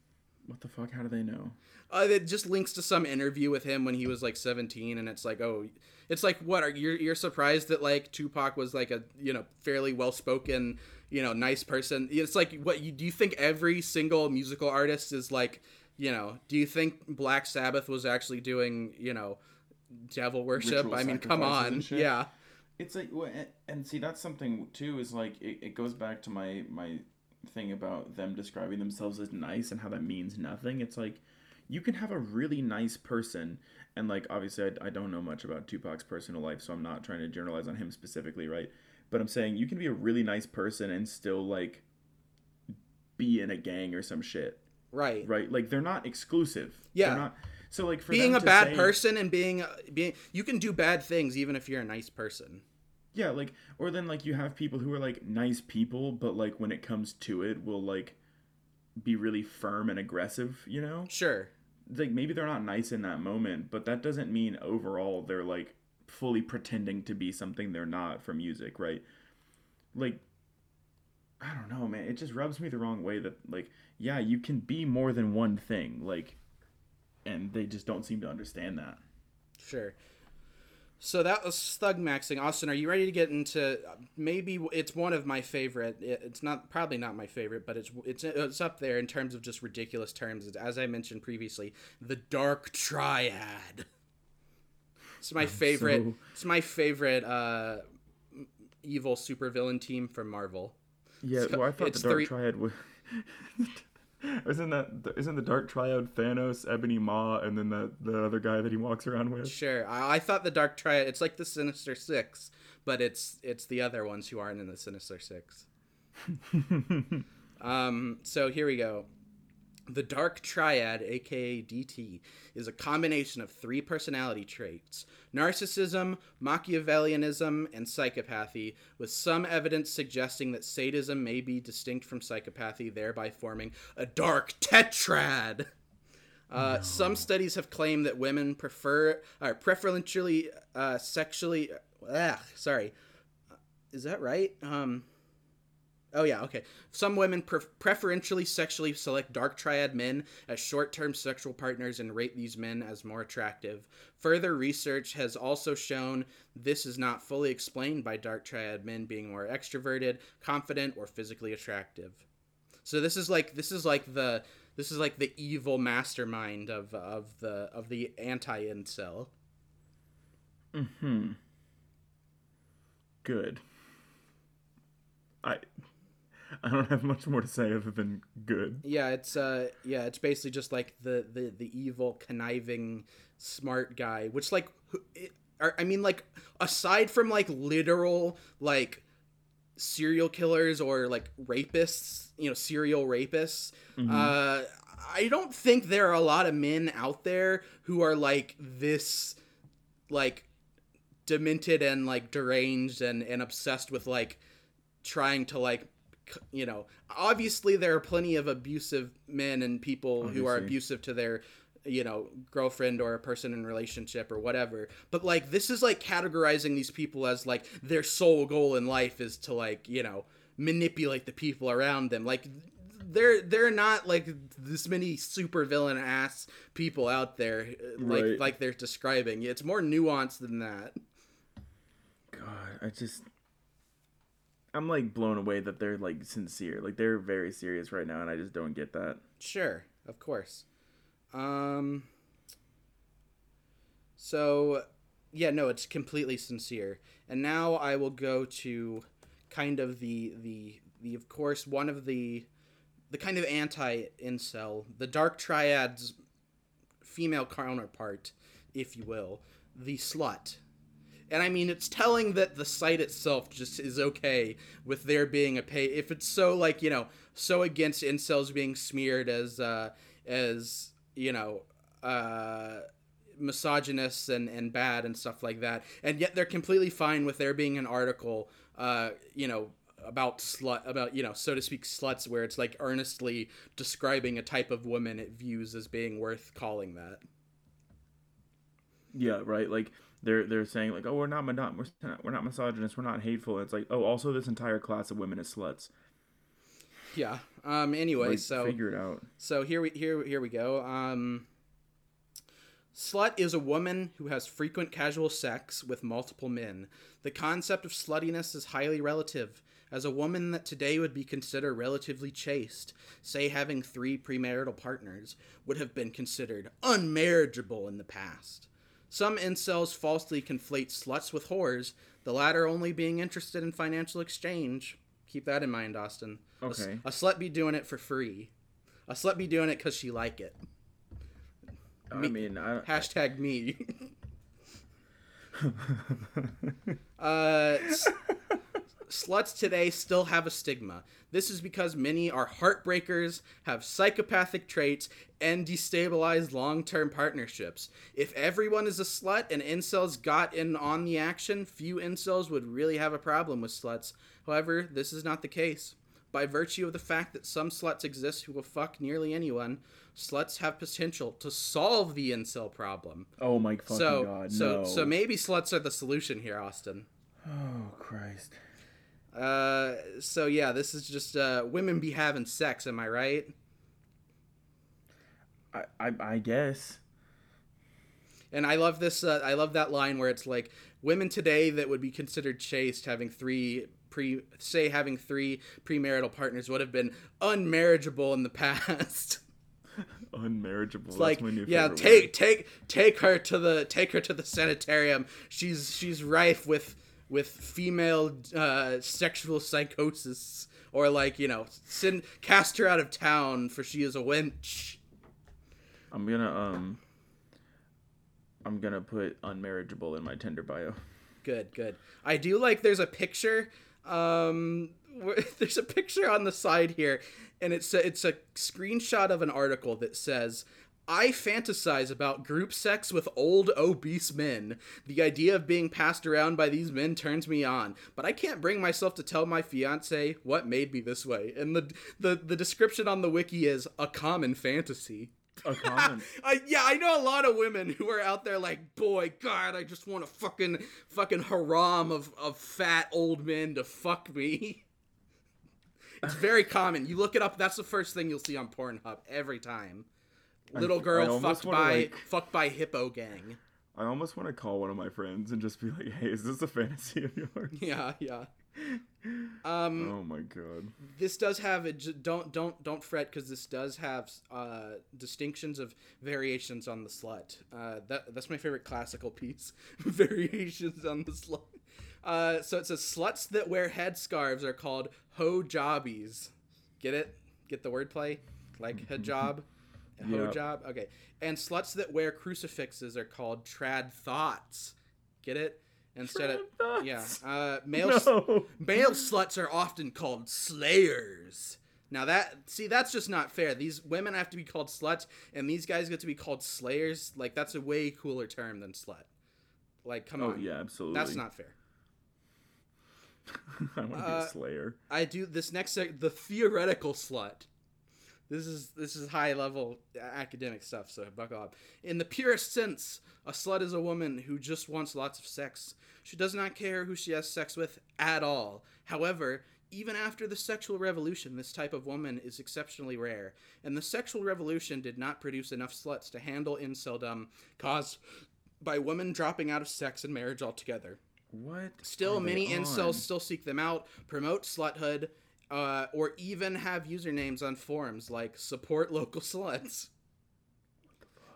What the fuck? How do they know? Uh, it just links to some interview with him when he was like 17, and it's like, oh, it's like what are you're you're surprised that like Tupac was like a you know fairly well spoken you know nice person. It's like what you do you think every single musical artist is like you know do you think Black Sabbath was actually doing you know devil worship? Ritual I mean, come on, yeah, It's like, and- and see, that's something too. Is like it, it goes back to my my thing about them describing themselves as nice and how that means nothing. It's like you can have a really nice person, and like obviously, I, I don't know much about Tupac's personal life, so I'm not trying to generalize on him specifically, right? But I'm saying you can be a really nice person and still like be in a gang or some shit, right. right? Like they're not exclusive. Yeah. They're not. So like for Being a bad say- person and being being you can do bad things even if you're a nice person. Yeah, like or then like you have people who are like nice people, but like when it comes to it, will like be really firm and aggressive. You know, Sure. like maybe they're not nice in that moment, but that doesn't mean overall they're like fully pretending to be something they're not for music, right? Like I don't know, man. It just rubs me the wrong way that like yeah, you can be more than one thing, like, and they just don't seem to understand that. Sure. So that was thug maxing. Austin, are you ready to get into maybe it's one of my favorite. It's not probably not my favorite, but it's it's it's up there in terms of just ridiculous terms. As I mentioned previously, the Dark Triad. It's my favorite. so- It's my favorite uh, evil supervillain team from Marvel. Yeah, well, I thought the Dark three- Triad was. isn't that isn't the Dark Triad Thanos, Ebony Maw, and then the the other guy that he walks around with? Sure, I, I thought the Dark Triad. It's like the Sinister Six, but it's it's the other ones who aren't in the Sinister Six. Um, so here we go. The Dark Triad, aka DT, is a combination of three personality traits narcissism, Machiavellianism, and psychopathy, with some evidence suggesting that sadism may be distinct from psychopathy, thereby forming a dark tetrad. Uh, Some studies have claimed that women prefer, are preferentially uh, sexually. Ah, sorry. Is that right? Um, Oh yeah, okay. Some women pre- preferentially sexually select dark triad men as short-term sexual partners and rate these men as more attractive. Further research has also shown this is not fully explained by dark triad men being more extroverted, confident, or physically attractive. So this is like this is like the this is like the evil mastermind of of the of the anti-incel. Hmm. Good. I I don't have much more to say other than good. Yeah, it's uh yeah, it's basically just like the the the evil conniving smart guy, which like it, I mean like aside from like literal like serial killers or like rapists, you know, serial rapists, uh I don't think there are a lot of men out there who are like this like demented and like deranged and and obsessed with like trying to like you know obviously there are plenty of abusive men and people who are abusive to their you know girlfriend or a person in relationship or whatever. But like this is like categorizing these people as like their sole goal in life is to like you know manipulate the people around them. Like they're they're not like this many super villain ass people out there uh, like Right. like they're describing. It's more nuanced than that. God, I just I'm like blown away that they're like sincere. Like they're very serious right now and I just don't get that. Sure, of course. Um so yeah, no, it's completely sincere. And now I will go to kind of the the the of course one of the the kind of anti incel, the dark triad's female counterpart, if you will, the slut. And I mean, it's telling that the site itself just is okay with there being a pay. If it's so like you know, so against incels being smeared as uh, as you know, uh, misogynists and and bad and stuff like that, and yet they're completely fine with there being an article, uh, you know, about slut about you know so to speak sluts where it's like earnestly describing a type of woman it views as being worth calling that Yeah, right. Like they're they're saying like, oh, we're not we're not, we're not misogynist, we're not hateful. It's like, oh, also this entire class of women is sluts. yeah um anyway Like, so figure it out. So here we here here we go. Um, slut is a woman who has frequent casual sex with multiple men. The concept of sluttiness is highly relative. As a woman that today would be considered relatively chaste, say having three premarital partners, would have been considered unmarriageable in the past. Some incels falsely conflate sluts with whores, the latter only being interested in financial exchange. Keep that in mind, Austin. Okay. a slut be doing it for free. A slut be doing it because she like it. I mean, I, Hashtag me. uh, sluts today still have a stigma. This is because many are heartbreakers, have psychopathic traits, and destabilize long-term partnerships. If everyone is a slut and incels got in on the action, few incels would really have a problem with sluts. However, this is not the case. By virtue of the fact that some sluts exist who will fuck nearly anyone, sluts have potential to solve the incel problem. oh my fucking so, god, so, no. so maybe sluts are the solution here, Austin. oh Christ. Uh, so yeah, this is just uh, women be having sex. Am I right? I, I I guess. And I love this. Uh, I love that line where it's like women today that would be considered chaste having three pre say having three premarital partners would have been unmarriageable in the past. Unmarriageable. That's like my new yeah, take word. take take her to the take her to the sanitarium. She's she's rife with with female uh, sexual psychosis, or like you know, send cast her out of town for she is a wench. I'm gonna um. I'm gonna put unmarriageable in my Tinder bio. Good, good. I do like. There's a picture. Um, where, there's a picture on the side here, and it's a, it's a screenshot of an article that says. I fantasize about group sex with old obese men. The idea of being passed around by these men turns me on, but I can't bring myself to tell my fiance what made me this way. And the the, the description on the wiki is a common fantasy. A common. I, yeah, I know a lot of women who are out there like, boy, God, I just want a fucking fucking haram of, of fat old men to fuck me. It's very common. You look it up. That's the first thing you'll see on Pornhub every time. Little girl fucked by like- fucked by hippo gang. I almost want to call one of my friends and just be like, "Hey, is this a fantasy of yours?" Yeah, yeah. Um, oh my god. this does have j- Don't don't don't fret because this does have uh, distinctions of variations on the slut. Uh, that that's my favorite classical piece. variations on the slut. Uh, so it says sluts that wear headscarves are called hojabis. Get it? Get the wordplay? Like hijab, Yep. hojab. Okay. And sluts that wear crucifixes are called trad thots. Get it? Instead of Trad yeah, uh, male No. Male sluts are often called slayers. Now that see that's just not fair. These women have to be called sluts and these guys get to be called slayers. Like that's a way cooler term than slut. Like come Oh on. yeah, absolutely. That's not fair. I want to be Uh, a slayer. I do this next sec the theoretical slut. This is this is high level academic stuff, so buckle up. In the purest sense, a slut is a woman who just wants lots of sex. She does not care who she has sex with at all. However, even after the sexual revolution, this type of woman is exceptionally rare, and the sexual revolution did not produce enough sluts to handle inceldom caused by women dropping out of sex and marriage altogether. What? Still, many incels still seek them out, promote sluthood, uh, or even have usernames on forums like support local sluts.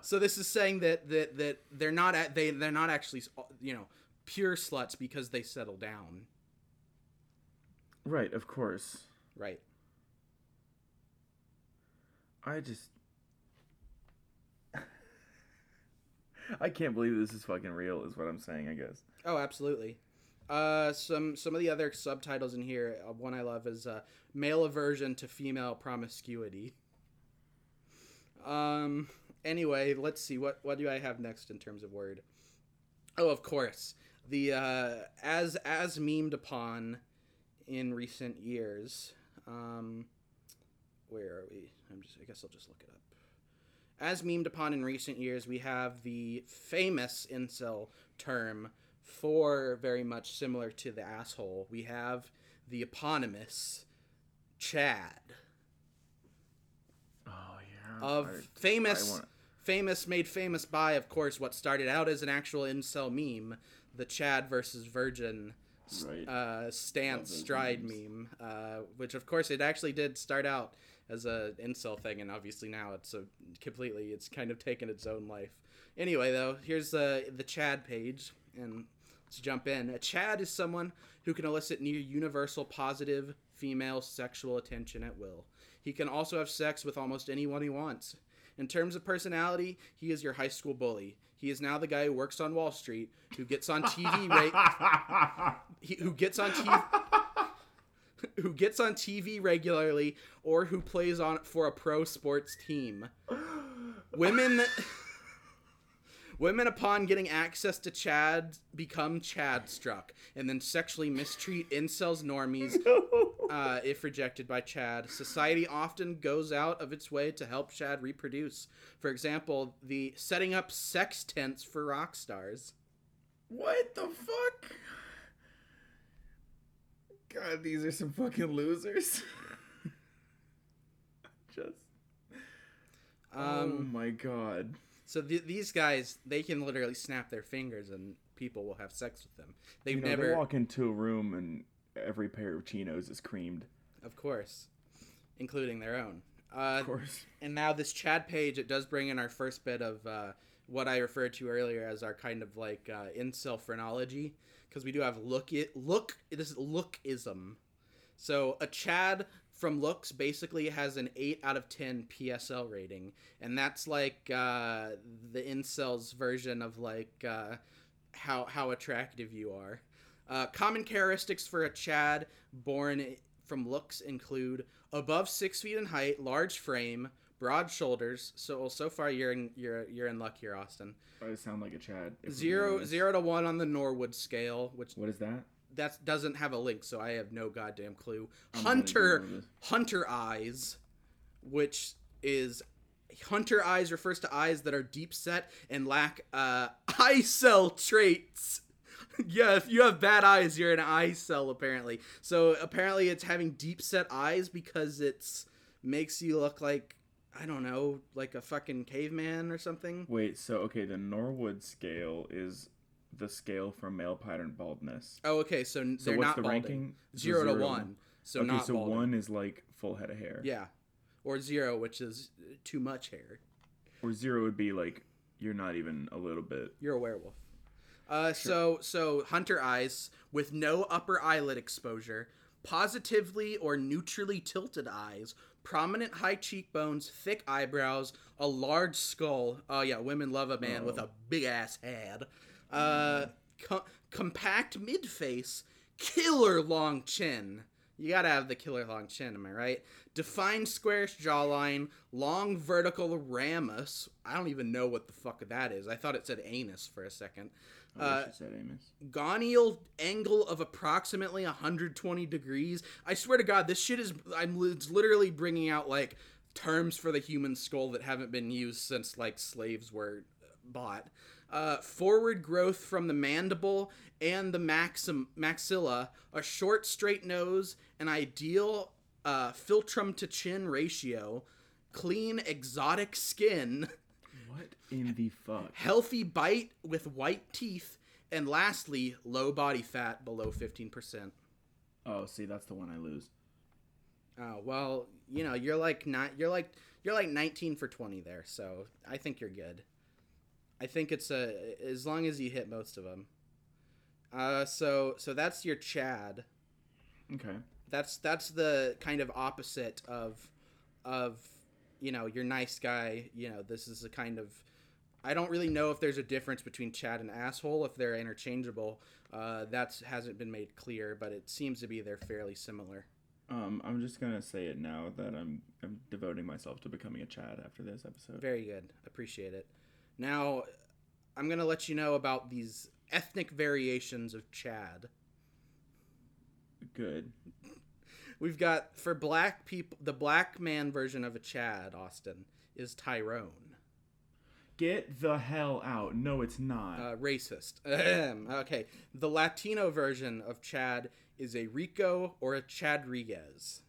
So this is saying that that, that they're not at, they they're not actually you know pure sluts because they settle down, Right, of course. right? I just. I can't believe this is fucking real. Is what I'm saying. I guess. Oh, absolutely. Uh, some some of the other subtitles in here. Uh, one I love is uh, male aversion to female promiscuity. Um. Anyway, let's see what what do I have next in terms of word. Oh, of course, the uh, as as memed upon in recent years. Um, where are we? I'm just. I guess I'll just look it up. As memed upon in recent years, we have the famous incel term for very much similar to the asshole. We have the eponymous Chad Oh yeah. of I- famous, I wanna- famous made famous by, of course, what started out as an actual incel meme, the Chad versus Virgin Right. uh, stance stride memes. meme, uh, which of course it actually did start out as a incel thing, and obviously now it's a completely it's kind of taken its own life. Anyway, though, here's uh, the Chad page, and let's jump in. A Chad is someone who can elicit near universal positive female sexual attention at will. He can also have sex with almost anyone he wants. In terms of personality, he is your high school bully. He is now the guy who works on Wall Street, who gets on TV, he, who gets on TV, who gets on TV regularly, or who plays on for a pro sports team. Women, women upon getting access to Chad become Chad struck, and then sexually mistreat incels normies uh, if rejected by Chad. Society often goes out of its way to help Chad reproduce. For example, the setting up sex tents for rock stars. What the fuck? God, these are some fucking losers. Just. oh Um, my god. So th- these guys, they can literally snap their fingers and people will have sex with them. They've You know, never, They walk into a room and every pair of chinos is creamed. of course, including their own. Uh, Of course. and now this Chad page, it does bring in our first bit of uh, what I referred to earlier as our kind of like uh, incel phrenology, because we do have look it look this is lookism. So a Chad from looks basically has an eight out of ten PSL rating, and that's like uh, the incels version of like uh, how how attractive you are. Uh, common characteristics for a Chad born from looks include above six feet in height, large frame, broad shoulders. So so far you're in you're you're in luck here, Austin. I sound like a Chad. Zero zero to one on the Norwood scale, which What is that? That doesn't have a link, so I have no goddamn clue. I'm Hunter Hunter eyes, which is Hunter eyes refers to eyes that are deep set and lack uh, eye cell traits. yeah, if you have bad eyes, you're an eye cell apparently. So apparently it's having deep set eyes because it's makes you look like I don't know, like a fucking caveman or something. Wait, so okay, the Norwood scale is the scale for male pattern baldness. Oh, okay, so, So they're what's not the balding. ranking? Zero, to one. So okay, not so balding. one is like full head of hair. Yeah. Or zero, which is too much hair. Or zero would be like you're not even a little bit. You're a werewolf. Uh, So so hunter eyes with no upper eyelid exposure, positively or neutrally tilted eyes, prominent high cheekbones, thick eyebrows, a large skull. Oh yeah, women love a man with a big ass head. Uh, co- compact mid face, killer long chin. You gotta have the killer long chin, am I right? Defined squarish jawline, long vertical ramus. I don't even know what the fuck that is. I thought it said anus for a second. I Uh, wish it said Amos. Gonial angle of approximately 120 degrees. I swear to God, this shit is. I'm it's literally bringing out like terms for the human skull that haven't been used since like slaves were bought. Uh, forward growth from the mandible and the maxim maxilla, a short straight nose, an ideal uh, philtrum to chin ratio, clean exotic skin. What in the fuck? healthy bite with white teeth, and lastly, low body fat below 15%. Oh, see, that's the one I lose. Oh, well, you know, you're like not you're like you're like 19 for 20 there, so I think you're good. I think it's a as long as you hit most of them. Uh so so that's your Chad. Okay. That's that's the kind of opposite of of you know, your nice guy, you know, this is a kind of I don't really know if there's a difference between Chad and asshole if they're interchangeable. Uh that hasn't been made clear, but it seems to be they're fairly similar. Um, I'm just gonna say it now that I'm I'm devoting myself to becoming a Chad after this episode. Very good. Appreciate it. Now, I'm going to let you know about these ethnic variations of Chad. Good. We've got for black people, the black man version of a Chad, Austin, is Tyrone. Get the hell out. No, it's not. Uh, racist. Okay. The Latino version of Chad is a Rico or a Chadriguez.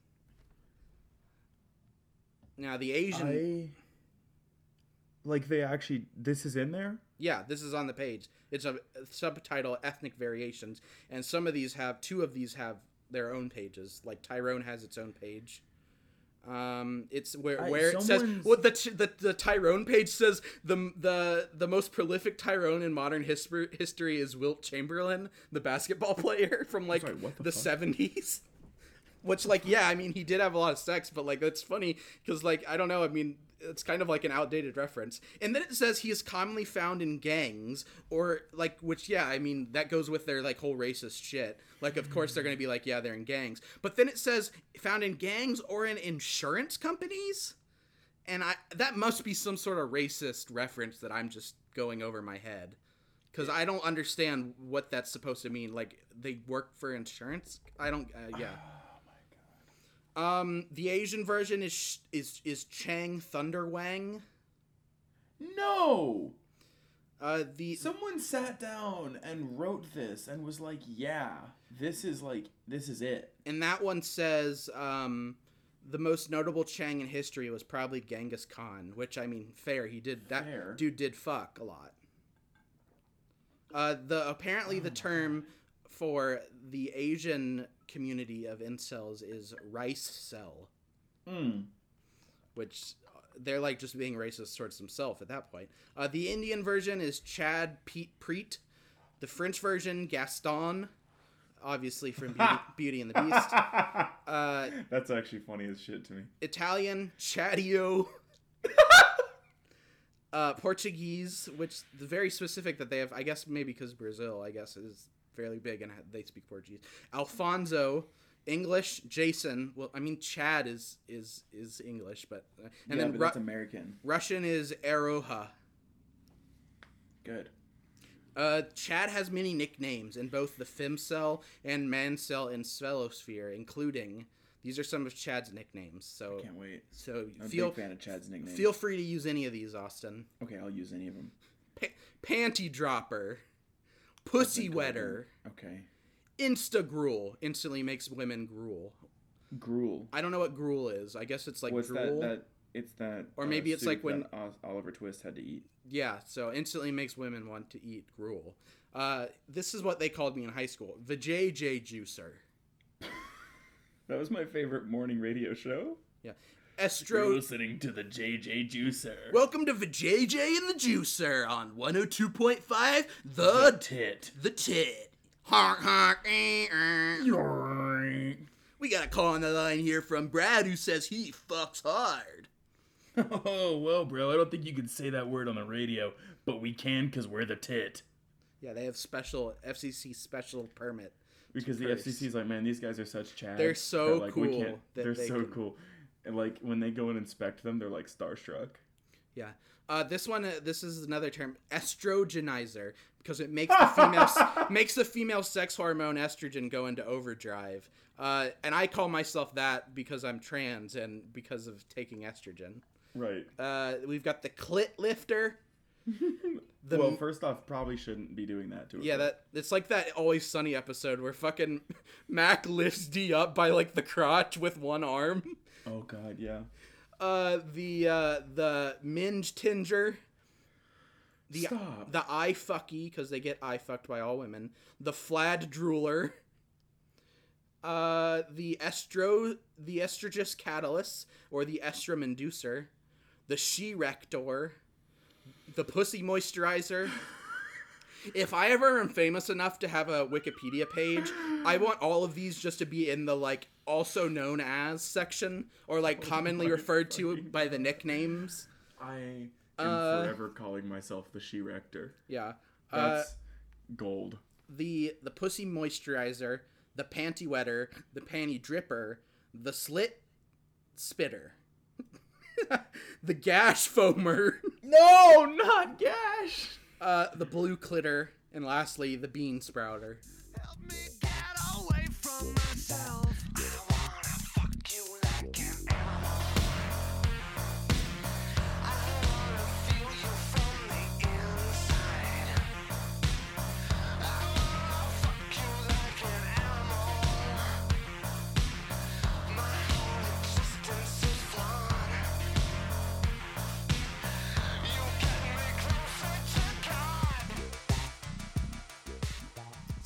Now, the Asian. I like they actually this is in there? Yeah, this is on the page. It's a subtitle ethnic variations, and some of these have two of these have their own pages. Like Tyrone has its own page. Um, it's where I- where it says what the, the the Tyrone page says the the the most prolific Tyrone in modern history history is Wilt Chamberlain, the basketball player from like Sorry, the the seventies. Which like yeah, I mean he did have a lot of sex, but like that's funny because like I don't know, I mean it's kind of like an outdated reference. And then it says he is commonly found in gangs or like which yeah, I mean that goes with their like whole racist shit. Like of course they're gonna be like yeah they're in gangs, but then it says found in gangs or in insurance companies, and I that must be some sort of racist reference that I'm just going over my head. Because I don't understand what that's supposed to mean. Like they work for insurance. I don't. Uh, yeah. Um, the Asian version is is is Chang Thunderwang. No. Uh, the Someone sat down and wrote this and was like, "Yeah, this is like this is it." and that one says um, the most notable Chang in history was probably Genghis Khan, which I mean, fair. He did that. Fair. Dude did fuck a lot. Uh, the apparently the term for the Asian community of incels is rice cell. Mm. which they're like just being racist towards themselves at that point. Uh, the Indian version is Chad Pete Preet. The French version, Gaston, obviously from Beauty, Beauty and the Beast. Uh, That's actually funny as shit to me. Italian, Chadio. uh, Portuguese, which the very specific that they have, I guess maybe because Brazil, I guess, is fairly big and they speak Portuguese. Alfonso, English, Jason. Well, I mean Chad is is is English, but uh, and yeah, then but Ru- that's American. Russian is Aroha. Good. Uh, Chad has many nicknames in both the Femcel and Mancell and Sphelosphere, including these are some of Chad's nicknames. So I Can't wait. so I'm a feel big fan of Chad's nickname. feel free to use any of these, Austin. okay, I'll use any of them. Pa- panty dropper, Pussy wetter. Okay. Insta gruel. Instantly makes women gruel. Gruel. I don't know what gruel is. I guess it's like What's drool. that? That it's that. Or uh, maybe it's soup like when- Oliver Twist had to eat. Yeah, so instantly makes women want to eat gruel. Uh, this is what they called me in high school. The JJ juicer. That was my favorite morning radio show. Yeah. Estro. listening to the JJ Juicer. Welcome to the JJ and the Juicer on 102.5 The tit. The Tit. Honk honk. eh, eh. We got a call on the line here from Brad who says he fucks hard. Oh well, bro. I don't think you can say that word on the radio, but we can because we're the tit. Yeah, they have special FCC special permit. Because the. FCC is like, man, these guys are such chads. They're so that, like, we cool can't- They're they so can- cool, and like when they go and inspect them, they're like starstruck. Yeah. Uh, this one, uh, this is another term, estrogenizer, because it makes the female makes the female sex hormone estrogen go into overdrive. Uh, and I call myself that because I'm trans and because of taking estrogen. Right. Uh, we've got the clit lifter. The well, first off, probably shouldn't be doing that to a yeah, that it's like that Always Sunny episode where fucking Mac lifts Dee up by like the crotch with one arm. Oh god, yeah. Uh, the uh, the minge tinger. The Stop. the eye fucky because they get eye fucked by all women. The flad drooler. Uh, the estro the estrogis catalyst or the estrum inducer. The she rector. The pussy moisturizer. If I ever am famous enough to have a Wikipedia page, I want all of these just to be in the like also known as section or like commonly referred to by the nicknames. I am Uh, forever calling myself the she rector. Yeah. Uh, That's gold. the the pussy moisturizer, the panty wetter, the panty dripper, the slit spitter, the gash foamer, No, not gash. uh, the blue clitter, and lastly the bean sprouter. Help me get away from myself.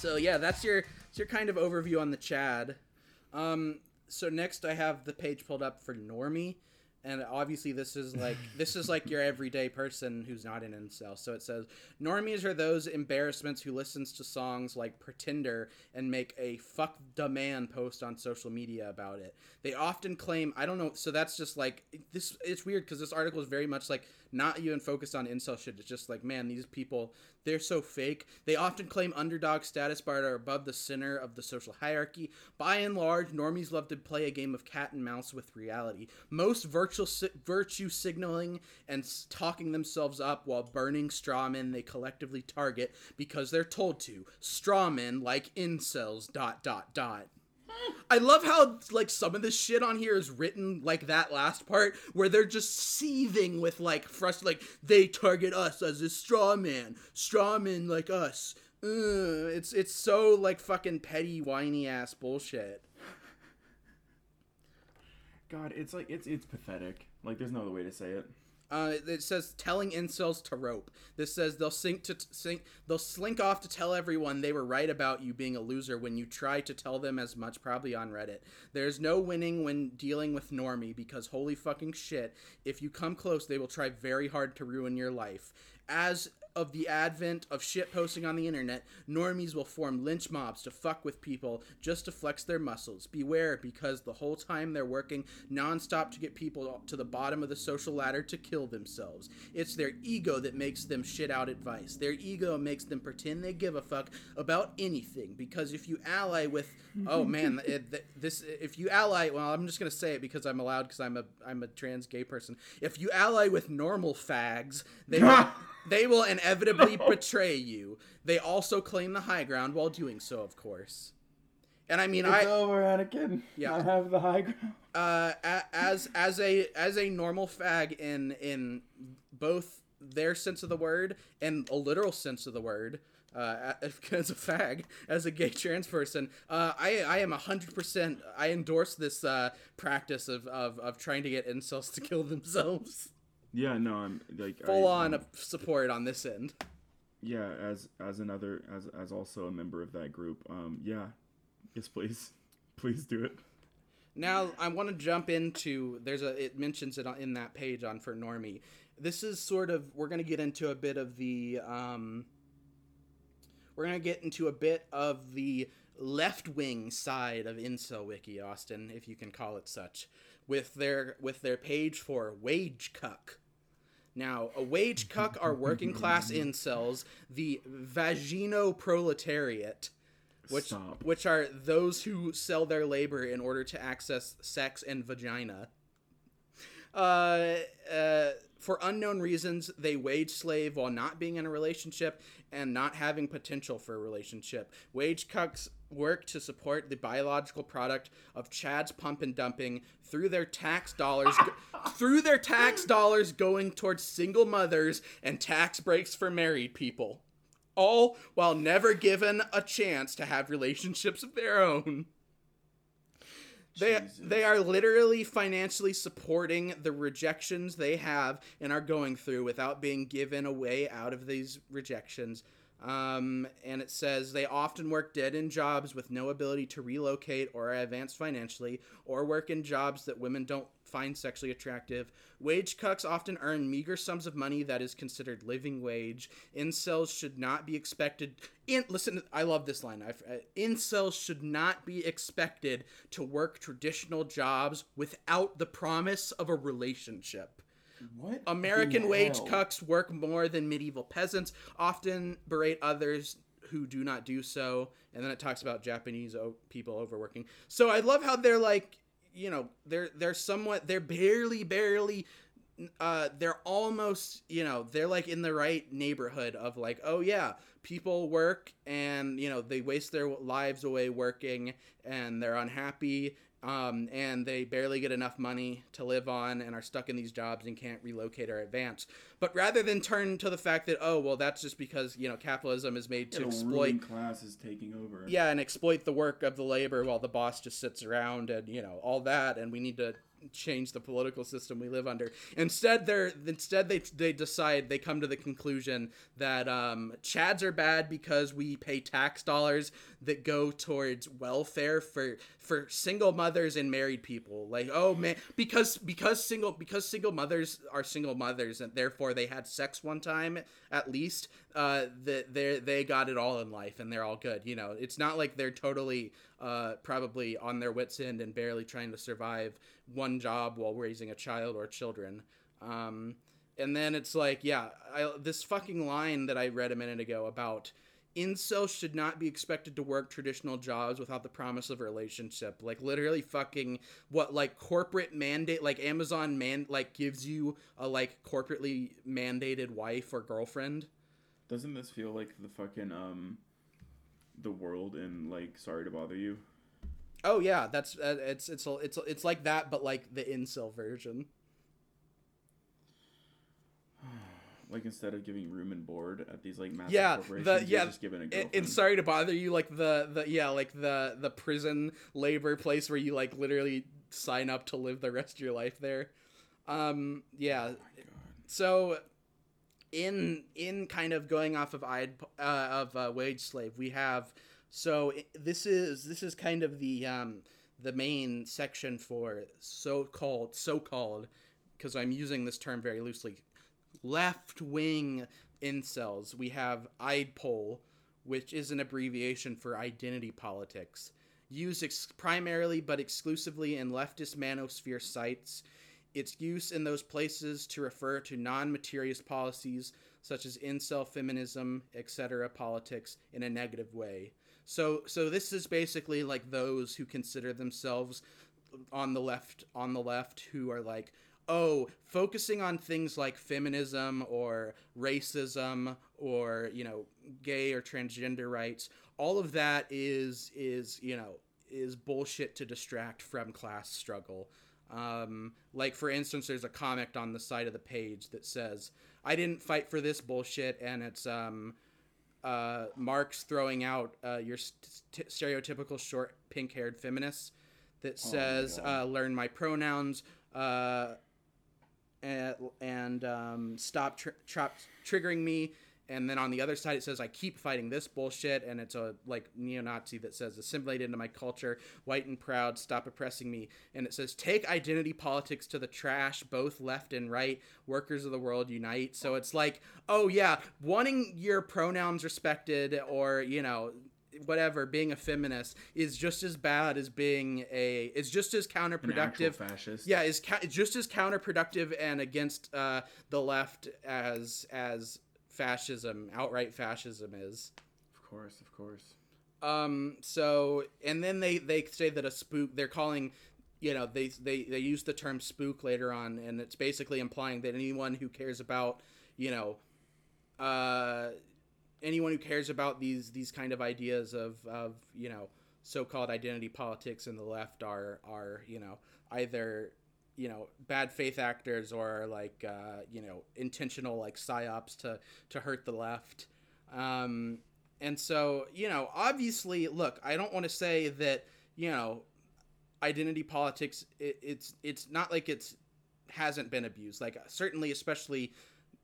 So yeah, that's your that's your kind of overview on the Chad. Um, so next I have the page pulled up for Normie, and obviously this is like this is like your everyday person who's not an incel. So it says normies are those embarrassments who listens to songs like Pretender and make a fuck the man post on social media about it. They often claim I don't know. So that's just like this. It's weird because this article is very much like not even focused on incel shit. It's just like man, these people they're so fake. They often claim underdog status but are above the center of the social hierarchy. By and large, normies love to play a game of cat and mouse with reality. Most virtual si- virtue signaling and s- talking themselves up while burning straw men they collectively target because they're told to. Straw men like incels. Dot dot dot. I love how like some of this shit on here is written like that last part where they're just seething with like frust like they target us as a straw man, straw men like us. Ugh, it's it's so like fucking petty whiny ass bullshit. God, it's like it's it's pathetic. Like there's no other way to say it. Uh, it says telling incels to rope. This says they'll sink to sink. They'll slink off to tell everyone they were right about you being a loser when you try to tell them as much. Probably on Reddit. There's no winning when dealing with normie because holy fucking shit, if you come close, they will try very hard to ruin your life. As of the advent of shit posting on the internet, normies will form lynch mobs to fuck with people just to flex their muscles. Beware, because the whole time they're working nonstop to get people to the bottom of the social ladder to kill themselves. It's their ego that makes them shit out advice. Their ego makes them pretend they give a fuck about anything. Because if you ally with, oh man, it, th- this if you ally, well, I'm just gonna say it because I'm allowed because I'm a I'm a trans gay person. If you ally with normal fags, they they will inevitably betray you. They also claim the high ground while doing so, of course. And I mean, I over, Anakin. Yeah. I have the high ground. uh, as as a as a normal fag in in both their sense of the word and a literal sense of the word. uh, as a fag, as a gay trans person, uh, I I am hundred percent. I endorse this uh, practice of, of of trying to get incels to kill themselves. Yeah, no, I'm like Full I, on support on this end. Yeah, as as another as as also a member of that group. Um, yeah, yes, please, please do it. Now I want to jump into there's a it mentions it on- in that page on for normie. This is sort of we're gonna get into a bit of the um, we're gonna get into a bit of the left wing side of incel wiki Austin, if you can call it such, with their with their page for wage cuck. Now, a wage cuck are working class incels, the vagino proletariat, which Stop. which are those who sell their labor in order to access sex and vagina. Uh, uh, for unknown reasons, they wage slave while not being in a relationship and not having potential for a relationship. Wage cucks work to support the biological product of Chad's pump and dumping through their tax dollars through their tax dollars going towards single mothers and tax breaks for married people. All while never given a chance to have relationships of their own. They, Jesus. they are literally financially supporting the rejections they have and are going through without being given a way out of these rejections. Um, and it says they often work dead end jobs with no ability to relocate or advance financially, or work in jobs that women don't find sexually attractive. Wage cucks often earn meager sums of money that is considered living wage. Incels should not be expected. In listen, I love this line. I've, uh, incels should not be expected to work traditional jobs without the promise of a relationship. What? American wage hell? cucks work more than medieval peasants, often berate others who do not do so. And then it talks about Japanese o- people overworking. So I love how they're like, you know, they're they're somewhat they're barely barely uh they're almost, you know, they're like in the right neighborhood of like, oh yeah, people work and, you know, they waste their lives away working and they're unhappy um, and they barely get enough money to live on and are stuck in these jobs and can't relocate or advance. But rather than turn to the fact that oh well that's just because you know capitalism is made to Yeah, the exploit class is taking over. yeah and exploit the work of the labor while the boss just sits around and you know all that and we need to change the political system we live under. Instead they're instead they they decide they come to the conclusion that um chads are bad because we pay tax dollars that go towards welfare for for single mothers and married people. Like oh man because because single because single mothers are single mothers and therefore they had sex one time at least uh that they they got it all in life and they're all good. You know it's not like they're totally uh probably on their wits end and barely trying to survive one job while raising a child or children. Um and then it's like yeah I, this fucking line that i read a minute ago about incels should not be expected to work traditional jobs without the promise of a relationship. Like literally fucking what like corporate mandate like amazon man like gives you a like corporately mandated wife or girlfriend? Doesn't this feel like the fucking um, the world and like Sorry to Bother You? oh yeah that's uh, it's it's it's it's like that but like the incel version Like instead of giving room and board at these like massive yeah corporations, the you're yeah just giving a girlfriend. and sorry to bother you like the the yeah like the the prison labor place where you like literally sign up to live the rest of your life there um yeah so in in kind of going off of I'd, uh, of uh, wage slave we have so this is this is kind of the um the main section for so-called so-called because I'm using this term very loosely left wing incels. We have IDPOL, which is an abbreviation for identity politics, used ex- primarily but exclusively in leftist manosphere sites. Its use in those places to refer to non materialist policies such as incel feminism, etc., politics in a negative way. So, so this is basically like those who consider themselves on the left on the left who are like oh focusing on things like feminism or racism or you know gay or transgender rights all of that is is you know is bullshit to distract from class struggle um, like for instance there's a comment on the side of the page that says i didn't fight for this bullshit and it's um, uh, Marx throwing out uh, your st- stereotypical short pink haired feminist that says God. uh, learn my pronouns uh, and, and um, stop triggering me. And then on the other side, it says I keep fighting this bullshit, and it's a like neo-Nazi that says assimilate into my culture, white and proud, stop oppressing me. And it says take identity politics to the trash, both left and right, workers of the world unite. So it's like, oh yeah, wanting your pronouns respected, or you know, whatever, being a feminist is just as bad as being a, is just as counterproductive fascist. yeah is ca- just as counterproductive and against uh, the left as as fascism outright fascism is Of course, of course. um so and then they they say that a spook they're calling you know they they they use the term spook later on and it's basically implying that anyone who cares about you know uh anyone who cares about these these kind of ideas of of you know so-called identity politics in the left are are you know either you know bad faith actors or like uh, you know intentional like psyops to to hurt the left. Um, and so you know obviously look i don't want to say that you know identity politics it, it's it's not like it's hasn't been abused. Like certainly especially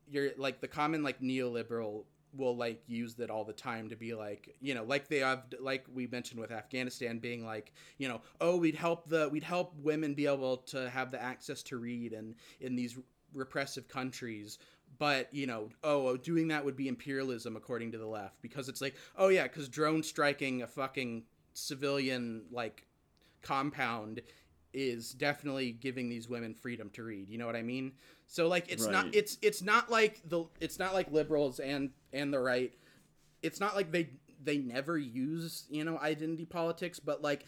you're like the common like neoliberal will like use that all the time to be like you know like they have like we mentioned with afghanistan being like you know oh we'd help the we'd help women be able to have the access to read and in these repressive countries. But you know oh, oh doing that would be imperialism according to the left because it's like oh yeah because drone striking a fucking civilian like compound is definitely giving these women freedom to read you know what i mean? So like it's not it's it's not like the it's not like liberals and and the right it's not like they they never use you know identity politics but like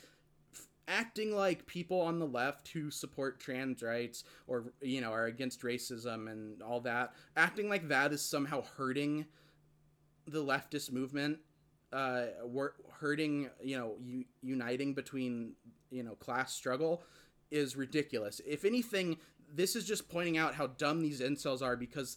f- acting like people on the left who support trans rights or you know are against racism and all that acting like that is somehow hurting the leftist movement uh wor- hurting you know u- uniting between you know class struggle is ridiculous. If anything this is just pointing out how dumb these incels are because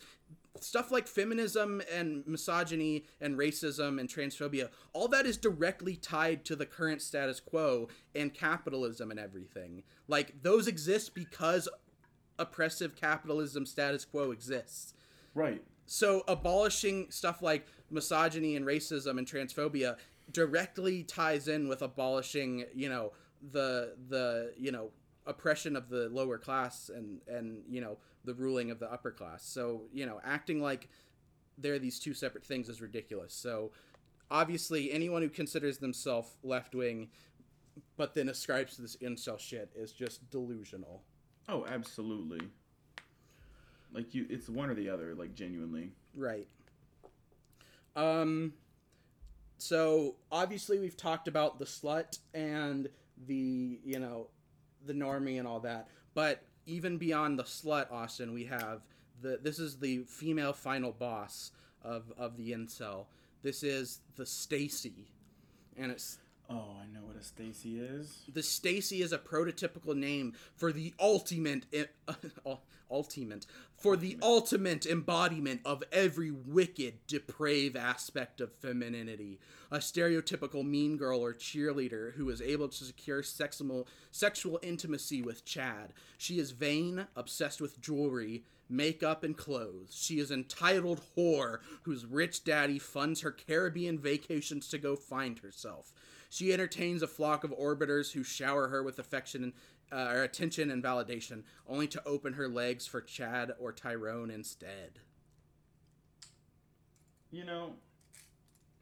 stuff like feminism and misogyny and racism and transphobia all that is directly tied to the current status quo and capitalism and everything. Like those exist because oppressive capitalism status quo exists. Right. so abolishing stuff like misogyny and racism and transphobia directly ties in with abolishing you know the the you know oppression of the lower class and and you know the ruling of the upper class so you know acting like they're these two separate things is ridiculous so obviously anyone who considers themselves left wing but then ascribes to this incel shit is just delusional Oh, absolutely. Like you, it's one or the other. Like genuinely. Right. Um so obviously we've talked about the slut and the, you know, the normie and all that. But even beyond the slut, Austin, we have the this is the female final boss of of the incel. This is the Stacy. And it's Oh, I know what a Stacy is. the Stacy is a prototypical name for the ultimate ultimate for the ultimate embodiment of every wicked, depraved aspect of femininity. A stereotypical mean girl or cheerleader who is able to secure sexual sexual intimacy with Chad. She is vain, obsessed with jewelry, makeup, and clothes. She is entitled whore whose rich daddy funds her Caribbean vacations to go find herself. She entertains a flock of orbiters who shower her with affection uh, or attention and validation, only to open her legs for Chad or Tyrone instead. You know,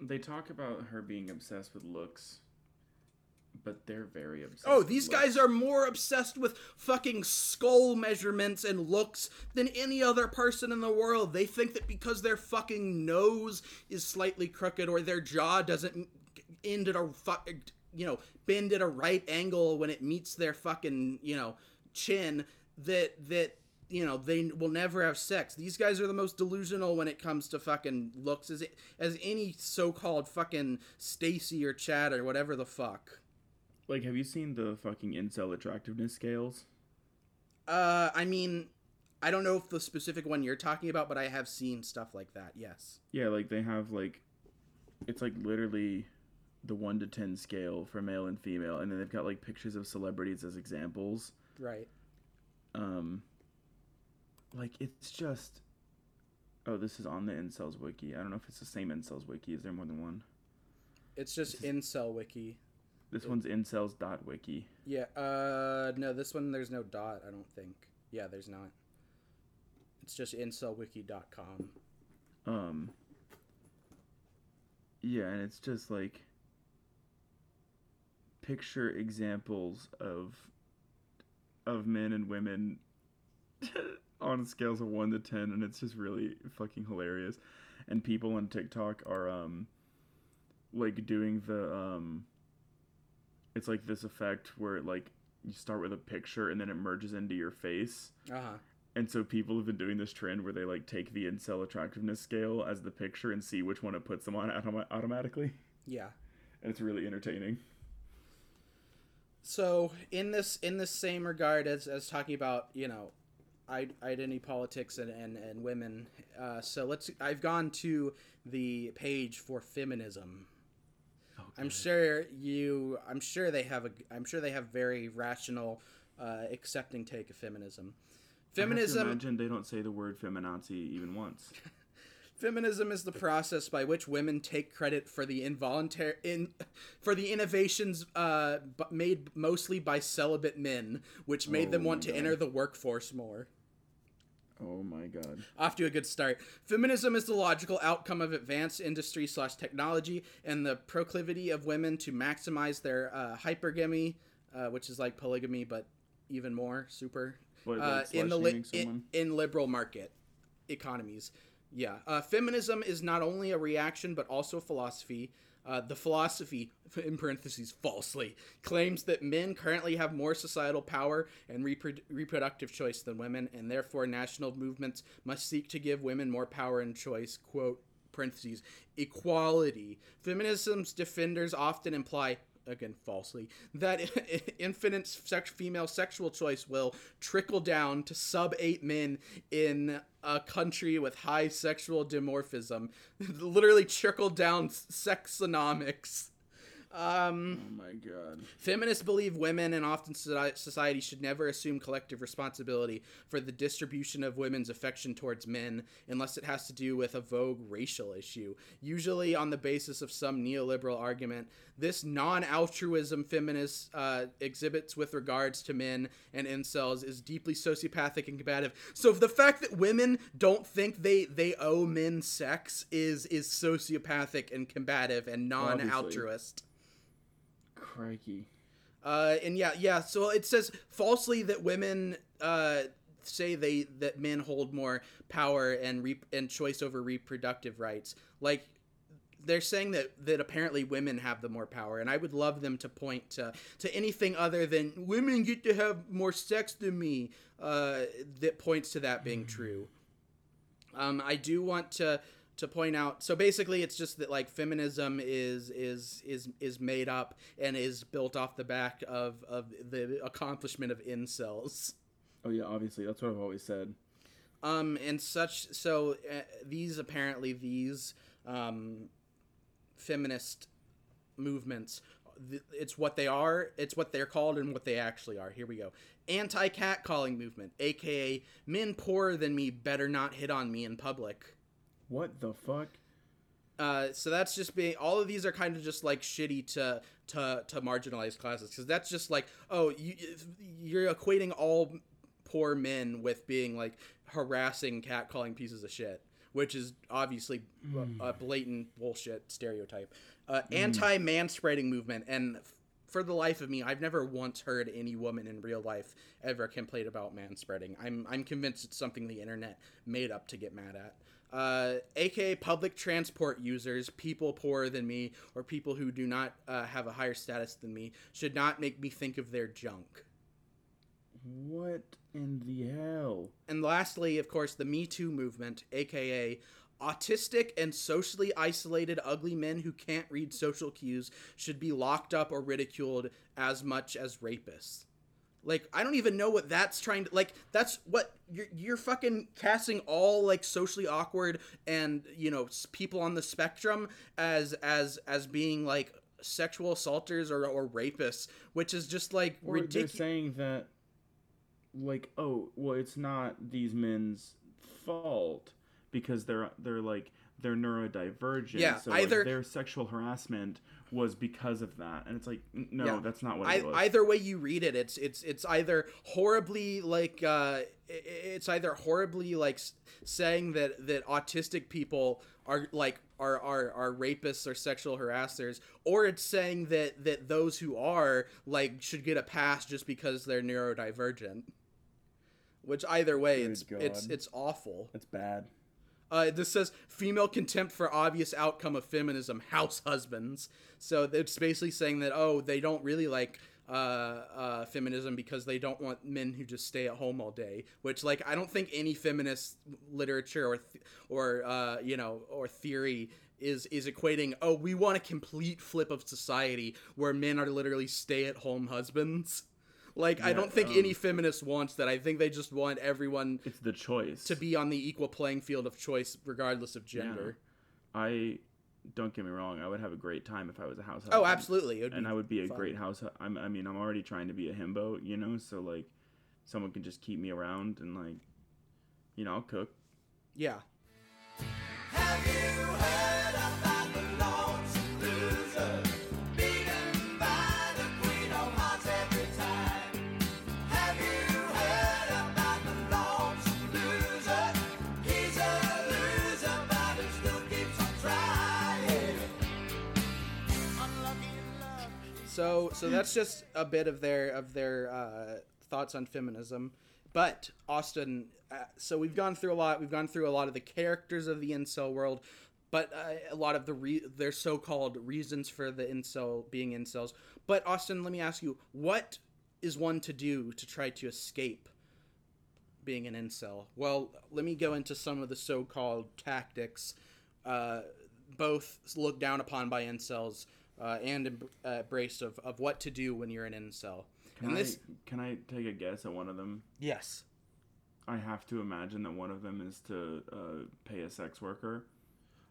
they talk about her being obsessed with looks, but they're very obsessed. Oh, these guys are more obsessed with fucking skull measurements and looks than any other person in the world. They think that because their fucking nose is slightly crooked or their jaw doesn't end at a fu- you know bend at a right angle when it meets their fucking you know chin that that you know they will never have sex. These guys are the most delusional when it comes to fucking looks as as any so-called fucking Stacy or Chad or whatever the fuck. Like, have you seen the fucking incel attractiveness scales? Uh, I mean, I don't know if the specific one you're talking about, but I have seen stuff like that. Yes. Yeah, like they have like it's like literally the one to ten scale for male and female, and then they've got like pictures of celebrities as examples. Right. Um, like it's just. Oh, this is on the incels wiki. I don't know if it's the same incels wiki. Is there more than one? It's just incel wiki. This one's incels dot wiki Yeah. Uh, no, this one there's no dot. I don't think. Yeah, there's not. It's just incelwiki.com. Um. Yeah, and it's just like picture examples of of men and women on scales of 1 to 10 and it's just really fucking hilarious and people on TikTok are um like doing the um it's like this effect where like you start with a picture and then it merges into your face Uh huh. and so people have been doing this trend where they like take the incel attractiveness scale as the picture and see which one it puts them on autom- automatically Yeah. and it's really entertaining So in this in this same regard as as talking about you know, I, identity politics and and and women. Uh, so let's. I've gone to the page for feminism. Okay. I'm sure you. I'm sure they have a. I'm sure they have very rational, uh, accepting take of feminism. I have to Feminism. imagine they don't say the word feminazi even once Feminism is the process by which women take credit for the involuntary in for the innovations uh, b- made mostly by celibate men, which made them Oh want my to God. enter the workforce more. oh my god Off to a good start. Feminism is the logical outcome of advanced industry slash technology and the proclivity of women to maximize their uh, hypergamy, uh, which is like polygamy, but even more super. What, uh, in the li- in, in liberal market economies. Yeah, uh, feminism is not only a reaction but also a philosophy. Uh, the philosophy, in parentheses, falsely claims that men currently have more societal power and repro- reproductive choice than women, and therefore national movements must seek to give women more power and choice. Quote parentheses equality. Feminism's defenders often imply again falsely that infinite sex female sexual choice will trickle down to sub 8 men in a country with high sexual dimorphism literally trickle down sexonomics um oh my god Feminists believe women and often society should never assume collective responsibility for the distribution of women's affection towards men unless it has to do with a vogue racial issue, usually on the basis of some neoliberal argument. This non altruism feminist uh, exhibits with regards to men and incels is deeply sociopathic and combative. So the fact that women don't think they, they owe men sex is, is sociopathic and combative and non altruist. Crikey Uh, and yeah, yeah. So it says falsely that women uh, say they that men hold more power and re- and choice over reproductive rights. Like they're saying that that apparently women have the more power, and I would love them to point to to anything other than women get to have more sex than me. Uh, that points to that being true. Um, I do want to to point out. So basically, it's just that like feminism is is is is made up and is built off the back of of the accomplishment of incels. oh yeah obviously that's what i've always said Um, and such. So uh, these apparently these um, feminist movements. It's what they are. It's what they're called and what they actually are. Here we go. Anti-catcalling movement, aka men poorer than me better not hit on me in public. What the fuck? Uh, so that's just being all of these are kind of just like shitty to to to marginalized classes because that's just like oh you you're equating all poor men with being like harassing catcalling pieces of shit which is obviously a blatant bullshit stereotype. Uh, anti manspreading movement and for the life of me I've never once heard any woman in real life ever complain about manspreading I'm I'm convinced it's something the internet made up to get mad at uh, aka public transport users, people poorer than me, or people who do not uh, have a higher status than me, should not make me think of their junk. what in the hell And lastly, of course, the Me Too movement, aka autistic and socially isolated ugly men who can't read social cues, should be locked up or ridiculed as much as rapists. Like I don't even know what that's trying to like. That's what you're you're fucking casting all like socially awkward and you know people on the spectrum as as as being like sexual assaulters or, or rapists, which is just like ridiculous. saying that, like, oh, well, it's not these men's fault because they're they're like they're neurodivergent. Yeah, so like, either- their sexual harassment was because of that, and it's like, no, Yeah. that's not what I, it was. either way you read it, it's it's it's either horribly like uh, it's either horribly like saying that that autistic people are like are, are are rapists or sexual harassers, or it's saying that that those who are like should get a pass just because they're neurodivergent. Which either way, Good it's it's God. it's awful. it's bad. Uh, this says female contempt for obvious outcome of feminism, house husbands. So it's basically saying that oh, they don't really like uh, uh, feminism because they don't want men who just stay at home all day. Which like I don't think any feminist literature or th- or uh, you know or theory is is equating oh we want a complete flip of society where men are literally stay at home husbands. Like I don't think um, any feminist wants that. I think they just want everyone It's the choice to be on the equal playing field of choice regardless of gender. I don't get me wrong. I would have a great time if I was a house. Oh, absolutely. And I would be a fun. great house. I'm, I mean, I'm already trying to be a himbo, you know. So like, someone can just keep me around and like, you know, I'll cook. Yeah. So so that's just a bit of their of their uh, thoughts on feminism. But Austin, uh, so we've gone through a lot. We've gone through a lot of the characters of the incel world, but uh, a lot of the re- their so-called reasons for the incel being incels. But Austin, let me ask you, what is one to do to try to escape being an incel? Well, let me go into some of the so-called tactics, uh, both looked down upon by incels uh, and em- uh, embraced of, of what to do when you're an incel. Can and I this, can I take a guess at one of them? yes, I have to imagine that one of them is to uh, pay a sex worker,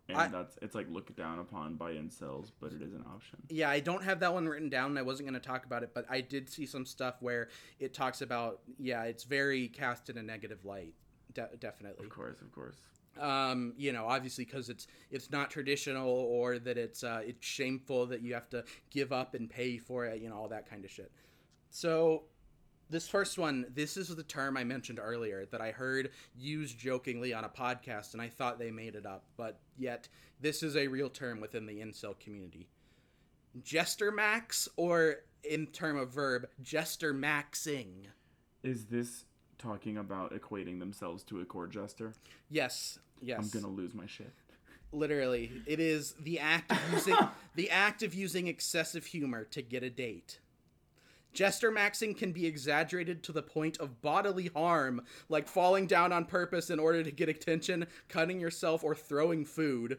and I- that's it's like looked down upon by incels, but it is an option. yeah, I don't have that one written down. and I wasn't going to talk about it, but I did see some stuff where it talks about yeah, it's very cast in a negative light. De- definitely. Of course, of course. Um, you know, obviously because it's it's not traditional or that it's uh, it's shameful that you have to give up and pay for it, you know, all that kind of shit. So this first one, this is the term I mentioned earlier that I heard used jokingly on a podcast, and I thought they made it up, but yet this is a real term within the incel community. Jester max, or in term of verb, jester maxing. Is this talking about equating themselves to a court jester? Yes, yes. I'm gonna lose my shit. Literally, it is the act of using the act of using excessive humor to get a date. Jester maxing can be exaggerated to the point of bodily harm, like falling down on purpose in order to get attention, cutting yourself, or throwing food.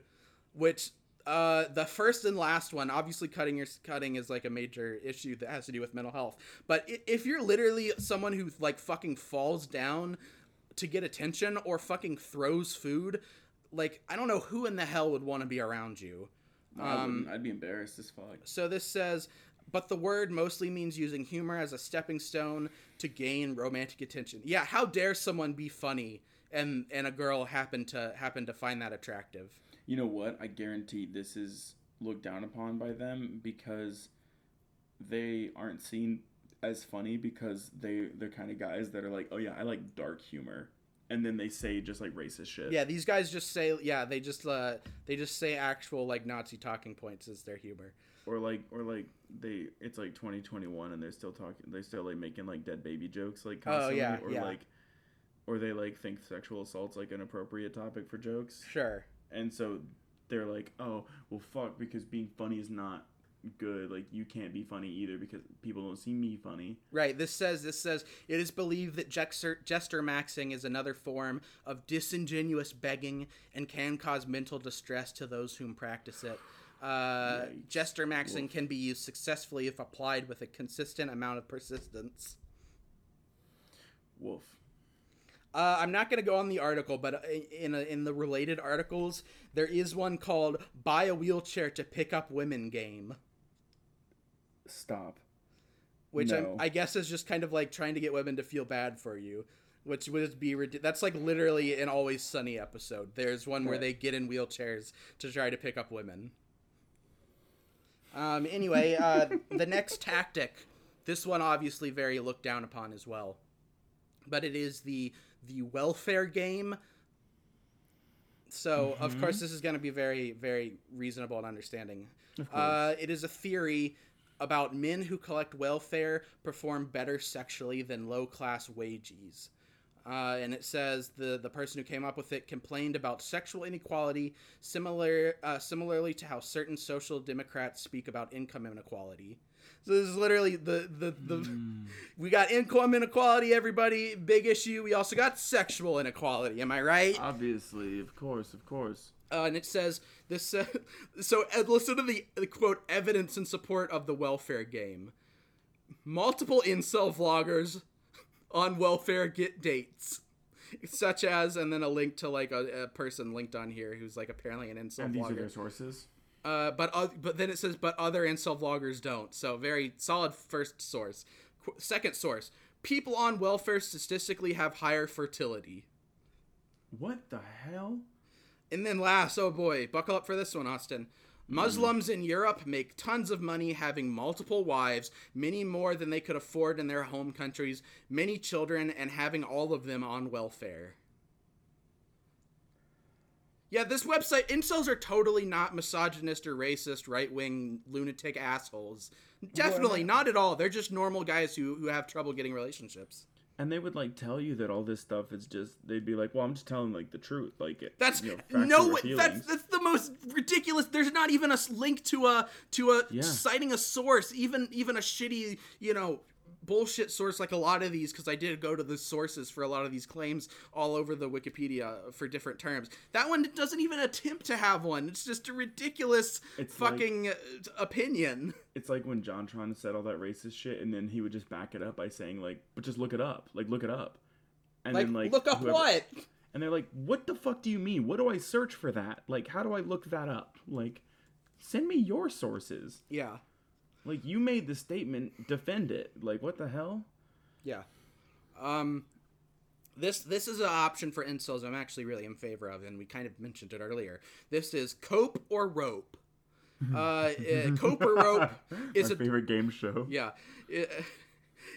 Which, uh, the first and last one, obviously, cutting your cutting is like a major issue that has to do with mental health. But if you're literally someone who like fucking falls down to get attention or fucking throws food, like I don't know who in the hell would want to be around you. I Um. I'd be embarrassed as fuck. So this says, but the word mostly means using humor as a stepping stone to gain romantic attention. Yeah, how dare someone be funny and and a girl happen to happen to find that attractive? You know what? I guarantee this is looked down upon by them because they aren't seen as funny because they they're kind of guys that are like, oh yeah, I like dark humor, and then they say just like racist shit. Yeah, these guys just say yeah, they just uh they just say actual like Nazi talking points as their humor. Or like, or like they, it's like 2021 and they're still talking, they're still like making like dead baby jokes like Oh, constantly, yeah, or yeah. like, or they like think sexual assault's like an appropriate topic for jokes, Sure. And so they're like, oh well, fuck, because being funny is not good. Like you can't be funny either because people don't see me funny. Right. This says this says it is believed that jester, jester maxing is another form of disingenuous begging and can cause mental distress to those whom practice it. Uh, Yikes. jester maxing can be used successfully if applied with a consistent amount of persistence. Wolf. Uh, I'm not going to go on the article, but uh, in a, in the related articles, there is one called "Buy a Wheelchair to Pick Up Women" game, Stop. which No. I'm, I guess is just kind of like trying to get women to feel bad for you, which would be that's like literally an Always Sunny episode. There's one where they get in wheelchairs to try to pick up women. Um. Anyway, uh, the next tactic, this one obviously very looked down upon as well, but it is the the welfare game. So of course this is going to be very very reasonable and understanding. Uh, it is a theory about men who collect welfare perform better sexually than low class wages. Uh, and it says the the person who came up with it complained about sexual inequality, similar uh, similarly to how certain social democrats speak about income inequality. So this is literally the the, the we got income inequality, everybody, big issue. We also got sexual inequality. Am I right? Obviously, of course, of course. uh, and it says this. Uh, so uh, listen to the, the quote evidence in support of the welfare game. Multiple incel vloggers on welfare get dates, such as, and then a link to like a, a person linked on here who's like apparently an incel And these are their vlogger. sources. Uh, but uh, but then it says but other incel vloggers don't. So very solid first source. Qu- second source: people on welfare statistically have higher fertility. What the hell? And then last, oh boy, buckle up for this one, Austin. Muslims in Europe make tons of money having multiple wives, many more than they could afford in their home countries, many children, and having all of them on welfare. Yeah, this website, incels are totally not misogynist or racist, right wing, lunatic assholes. Definitely not at all. They're just normal guys who, who have trouble getting relationships. And they would like tell you that all this stuff is just. They'd be like, "Well, I'm just telling like the truth." Like it. That's you know, no. over way- feelings. That's that's the most ridiculous. There's not even a link to a to a Yeah. citing a source. Even even a shitty you know bullshit source like a lot of these because I did go to the sources for a lot of these claims all over the Wikipedia for different terms. That one doesn't even attempt to have one. It's just a ridiculous It's fucking uh, opinion. It's like when JonTron said all that racist shit, and then he would just back it up by saying like, "But just look it up. Like, look it up." And Like, then like, look up whoever- what? And they're like, "What the fuck do you mean? What do I search for that? Like, how do I look that up? Like, send me your sources. Yeah, Like, you made the statement, defend it. Like, what the hell?" yeah. Um, this this is an option for incels I'm actually really in favor of, and we kind of mentioned it earlier. This is cope or rope. Uh, uh, cope or rope is My a favorite game show. yeah i-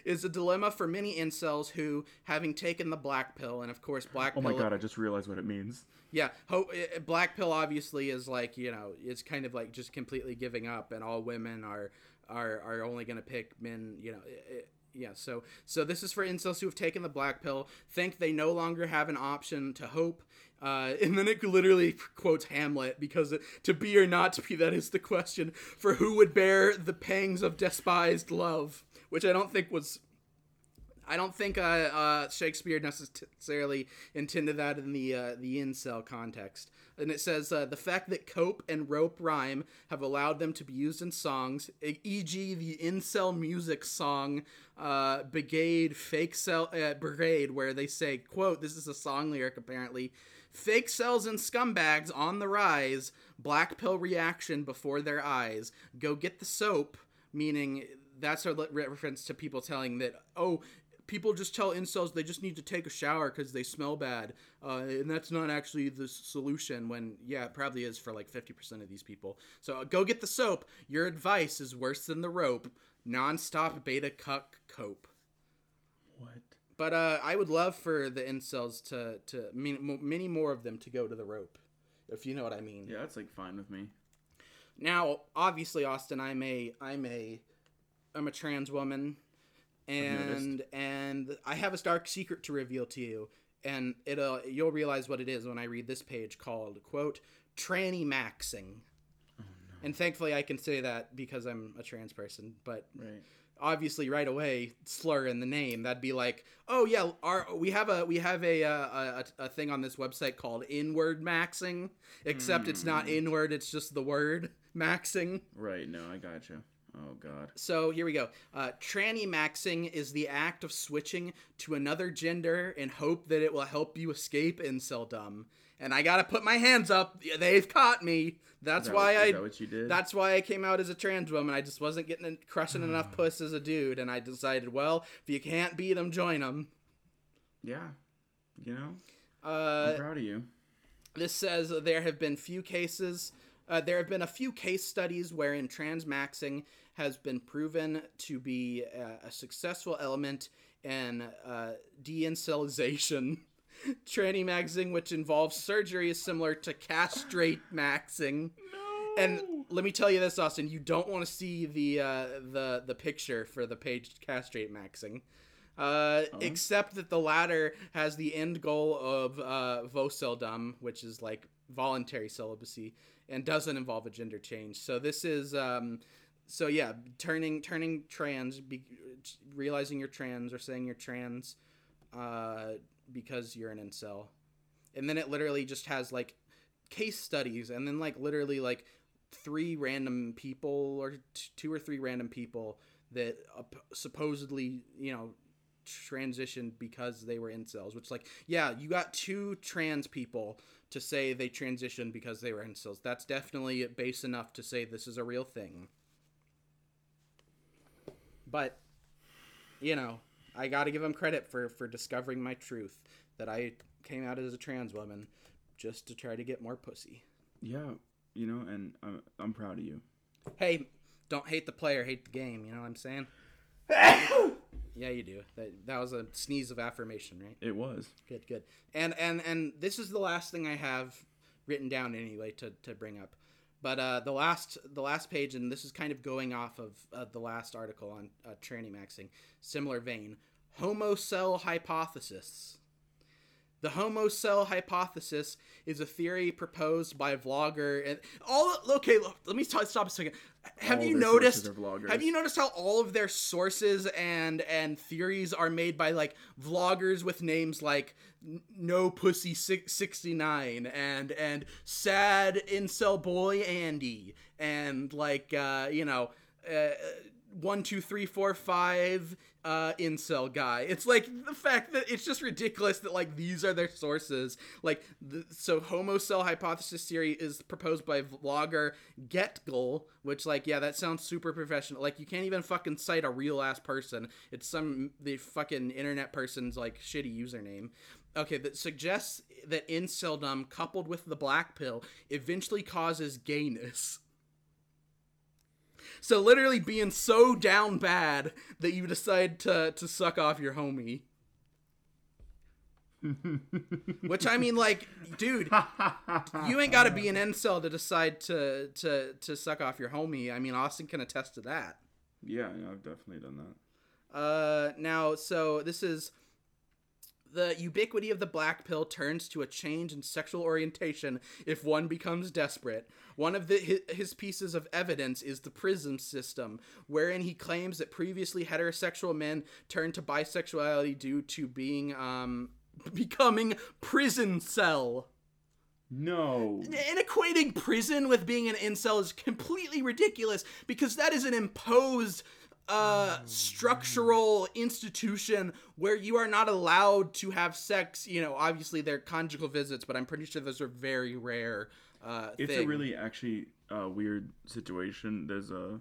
is a dilemma for many incels who, having taken the black pill, and of course black Oh pill. my god, I just realized what it means. Yeah, ho- uh, black pill obviously is like you know it's kind of like just completely giving up, and all women are are are only gonna pick men. You know, i- i- yeah. So so this is for incels who have taken the black pill, think they no longer have an option to hope. Uh, and then it literally quotes Hamlet because it, to be or not to be, that is the question for who would bear the pangs of despised love, which I don't think was I don't think uh, uh, Shakespeare necessarily intended that in the uh, the incel context. And it says uh, the fact that cope and rope rhyme have allowed them to be used in songs, e.g., the incel music song uh, "Brigade Fake Cell uh, Brigade," where they say, "quote This is a song lyric apparently." Fake cells and scumbags on the rise. Black pill reaction before their eyes. Go get the soap meaning that's a reference to people telling that oh people just tell incels they just need to take a shower because they smell bad uh, and that's not actually the solution when yeah it probably is for like 50% of these people so uh, go get the soap your advice is worse than the rope non-stop beta cuck cope What? but uh, I would love for the incels to to mean, many more of them to go to the rope, if you know what I mean. Yeah, that's like fine with me. Now, obviously, Austin, I'm a I'm a I'm a trans woman, and and I have a dark secret to reveal to you, and it'll you'll realize what it is when I read this page called quote tranny maxing. And thankfully, I can say that because I'm a trans person. But Right. obviously, right away, slur in the name. That'd be like, oh yeah, our we have a we have a uh, a, a thing on this website called inward maxing, except it's not inward; it's just the word maxing. Right. No, I got gotcha. Oh God. So here we go. Uh, tranny maxing is the act of switching to another gender in hope that it will help you escape inceldom. And I gotta put my hands up. They've caught me. That's that why what- I. that what you did? That's why I came out as a trans woman. I just wasn't getting crushing enough puss as a dude, and I decided, well, if you can't beat them, join them. Yeah. You know, Uh, I'm proud of you. This says there have been few cases. Uh, there have been a few case studies wherein transmaxing has been proven to be uh, a successful element in uh, deincelization. Tranny maxing, which involves surgery, is similar to castrate maxing. No. And let me tell you this, Austin, you don't want to see the uh, the the picture for the page castrate maxing. Uh, Except that the latter has the end goal of uh, volceldom, which is like voluntary celibacy, and doesn't involve a gender change. So this is, um, so yeah, turning turning trans, be, realizing you're trans or saying you're trans, uh, because you're an incel, and then it literally just has like case studies, and then like literally like three random people or t- two or three random people that uh, supposedly you know transitioned because they were incels which like yeah you got two trans people to say they transitioned because they were incels. That's definitely base enough to say this is a real thing but you know i gotta give them credit for for discovering my truth that i came out as a trans woman just to try to get more pussy Yeah. You know, and I'm I'm proud of you. hey don't hate the player hate the game you know what i'm saying yeah you do that, that was a sneeze of affirmation right It was. good good and and and this is the last thing i have written down anyway to, to bring up but uh, the last the last page and this is kind of going off of uh, the last article on uh, tranny maxing similar vein. Homo cell hypothesis the homo cell hypothesis is a theory proposed by vlogger and all okay look, let me t- stop a second. Have All you noticed have you noticed how all of their sources and and theories are made by like vloggers with names like no pussy Six- 69 and and sad incel boy andy and like uh you know uh, one two three four five uh incel guy. It's like the fact that it's just ridiculous that like these are their sources. Like the, so homo cell hypothesis theory is proposed by vlogger getgul which like yeah that sounds super professional. Like you can't even fucking cite a real ass person. It's some the fucking internet person's like shitty username. Okay that suggests that inceldom coupled with the black pill eventually causes gayness so literally being so down bad that you decide to to suck off your homie. Which I mean, like, dude, you ain't got to be an incel to decide to to to suck off your homie. I mean, Austin can attest to that. Yeah, yeah, I've definitely done that. Uh, now, so this is the ubiquity of the black pill turns to a change in sexual orientation if one becomes desperate. One of the, his, pieces of evidence is the prison system, wherein he claims that previously heterosexual men turned to bisexuality due to being um becoming prison cell. No. And equating prison with being an incel is completely ridiculous because that is an imposed uh structural institution where you are not allowed to have sex you know obviously they're conjugal visits but i'm pretty sure those are very rare uh It's thing. a really actually uh, weird situation. There's a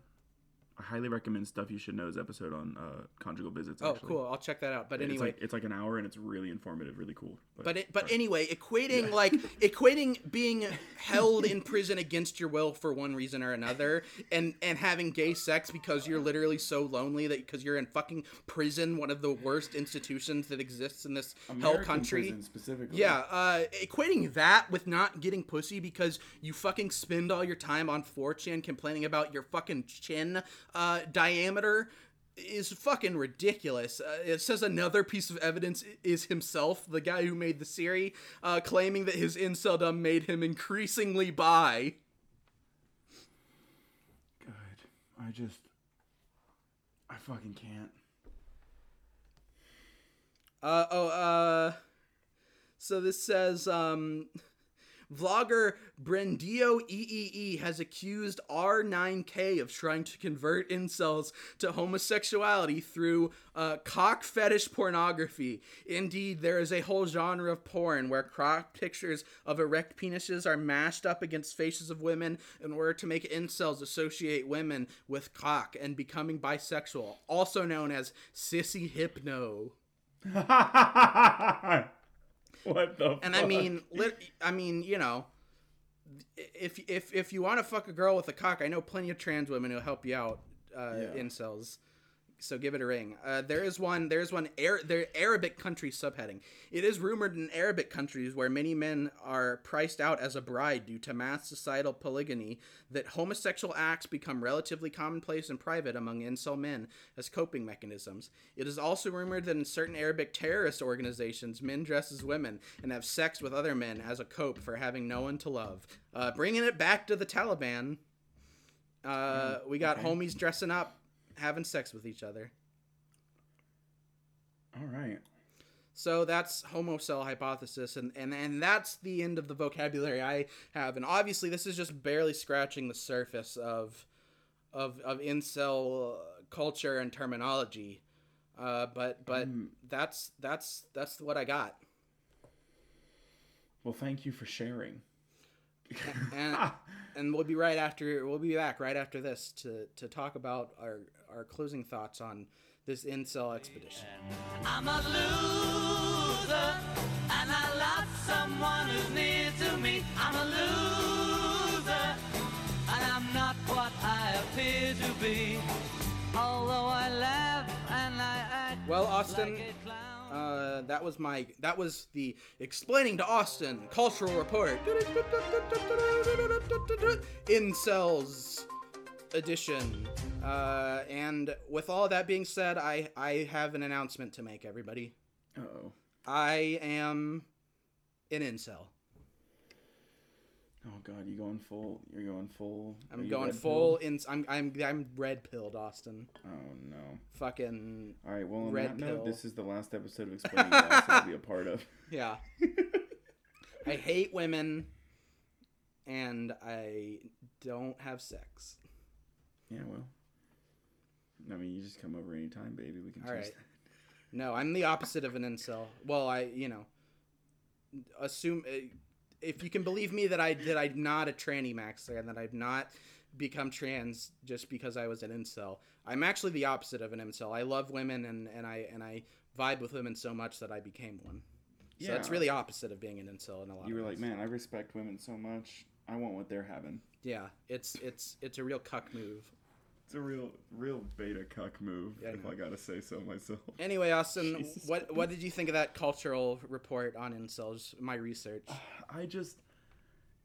I highly recommend stuff you should know's episode on uh, conjugal visits. oh cool i'll check that out but It's anyway like it's like an hour and it's really informative, really cool. But it, but anyway, equating like equating being held in prison against your will for one reason or another, and and having gay sex because you're literally so lonely that because you're in fucking prison, one of the worst institutions that exists in this hell country. specifically. Yeah, uh, equating that with not getting pussy because you fucking spend all your time on 4chan complaining about your fucking chin uh, diameter is fucking ridiculous. Uh, it says another piece of evidence is himself, the guy who made the series, uh, claiming that his inceldom made him increasingly bi. God, I just I fucking can't. Uh, oh, uh, so this says, um, Vlogger Brendio EEE has accused R9K of trying to convert incels to homosexuality through uh, cock fetish pornography. Indeed, there is a whole genre of porn where cropped pictures of erect penises are mashed up against faces of women in order to make incels associate women with cock and becoming bisexual, also known as sissy hypno. what the? And I mean, lit, I mean, you know, if if if you want to fuck a girl with a cock, I know plenty of trans women who'll help you out, uh, Yeah. incels. So give it a ring. Uh, there is one. There is one. Ar- there Arabic country subheading. It is rumored in Arabic countries where many men are priced out as a bride due to mass societal polygamy that homosexual acts become relatively commonplace and private among incel men as coping mechanisms. It is also rumored that in certain Arabic terrorist organizations, men dress as women and have sex with other men as a cope for having no one to love. Uh, bringing it back to the Taliban. Uh, we got okay. homies dressing up, having sex with each other. All right. So that's homo cell hypothesis, and, and and that's the end of the vocabulary I have. And obviously, this is just barely scratching the surface of of of incel culture and terminology. Uh, but but Um, that's that's that's what I got. Well, thank you for sharing. And and we'll be right after we'll be back right after this to to talk about our our closing thoughts on this incel expedition. I'm a loser, and I love someone who's near to me. I'm a loser, and I'm not what I appear to be. Although I laugh and I act Well, Austin, like. Uh, that was my that was the explaining to Austin cultural report. Incels edition. Uh, and with all that being said, I I have an announcement to make. Everybody, oh. I am an incel. Oh God, you going full? You're going full. I'm going full in. I'm I'm I'm red pilled, Austin. Oh no. Fucking All right. Well, on Red that pill. note, this is the last episode of Explaining Boss I'll be a part of. yeah. I hate women, and I don't have sex. Yeah. Well. I mean, you just come over anytime, baby. We can. All change right. No, I'm the opposite of an incel. Well, I, you know, assume uh, if you can believe me that I that I'm not a tranny maxer and that I've not become trans just because I was an incel. I'm actually the opposite of an incel. I love women and and I and I vibe with women so much that I became one. So it's really opposite of being an incel in a lot. You were like, man, I respect women so much. I want what they're having. Yeah, it's it's it's a real cuck move. It's a real, real beta cuck move, Yeah, I if. I gotta say so myself. Anyway, Austin, Jesus what what did you think of that cultural report on incels? My research. I just,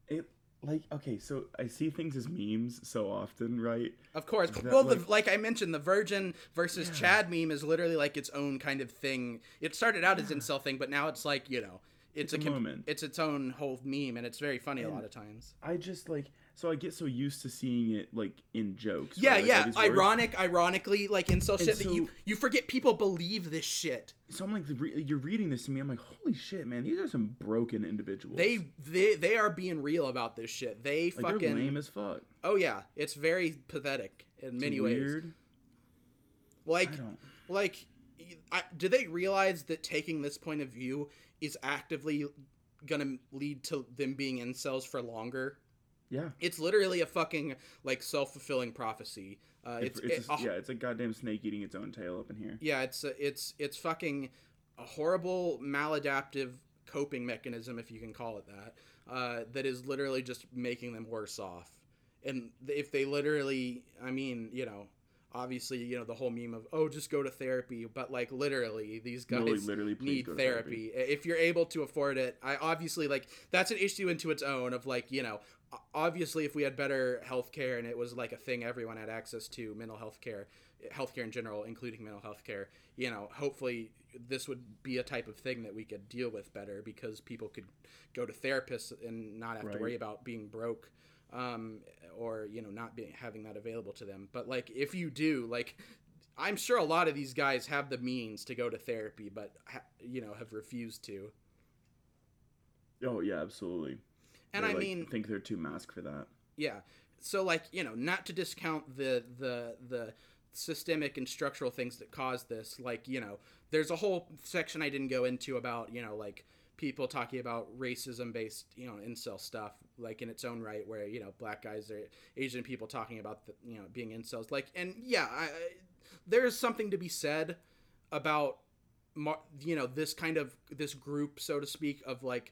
it like okay, so I see things as memes so often, right? Of course. That, well, the, like- like I mentioned, the Virgin versus Yeah. Chad meme is literally like its own kind of thing. It started out as incel thing, but now it's like you know, it's, It's a, a com-. It's its own whole meme, and it's very funny a lot of times. I just like so I get so used to seeing it like in jokes. Yeah, right? Like, yeah. words. Ironic, ironically, like incel shit that you you forget people believe this shit. So I'm like, re- you're reading this to me. I'm like, holy shit, man, these are some broken individuals. They they they are being real about this shit. They like, they're fucking lame as fuck. oh yeah, it's very pathetic in It's many ways. Like like I, do they realize that taking this point of view is actively gonna lead to them being incels for longer Yeah. it's literally a fucking like self-fulfilling prophecy uh, It- it's, it's, it- a, yeah, it's a goddamn snake eating its own tail up in here. yeah it's a- it's it's fucking a horrible maladaptive coping mechanism if you can call it that uh, that is literally just making them worse off and if they literally i mean you know obviously you know the whole meme of oh just go to therapy but like literally these guys No, literally, need to therapy. if you're able to afford it i obviously like that's an issue into its own of like you know obviously if we had better health care and it was like a thing everyone had access to mental health care healthcare in general including mental health care you know hopefully this would be a type of thing that we could deal with better because people could go to therapists and not have to worry about being broke um, or you know not being having that available to them but like if you do like i'm sure a lot of these guys have the means to go to therapy but ha- you know have refused to Oh yeah, absolutely. And They, I like, mean, think they're too masked for that. yeah. So like, you know, not to discount the the the systemic and structural things that cause this, like, you know, there's a whole section I didn't go into about, you know, like people talking about racism based, you know, incel stuff, like in its own right, where, you know, black guys or Asian people talking about, the, you know, being incels. Like, and yeah, I, there's something to be said about, you know, this kind of, this group, so to speak, of like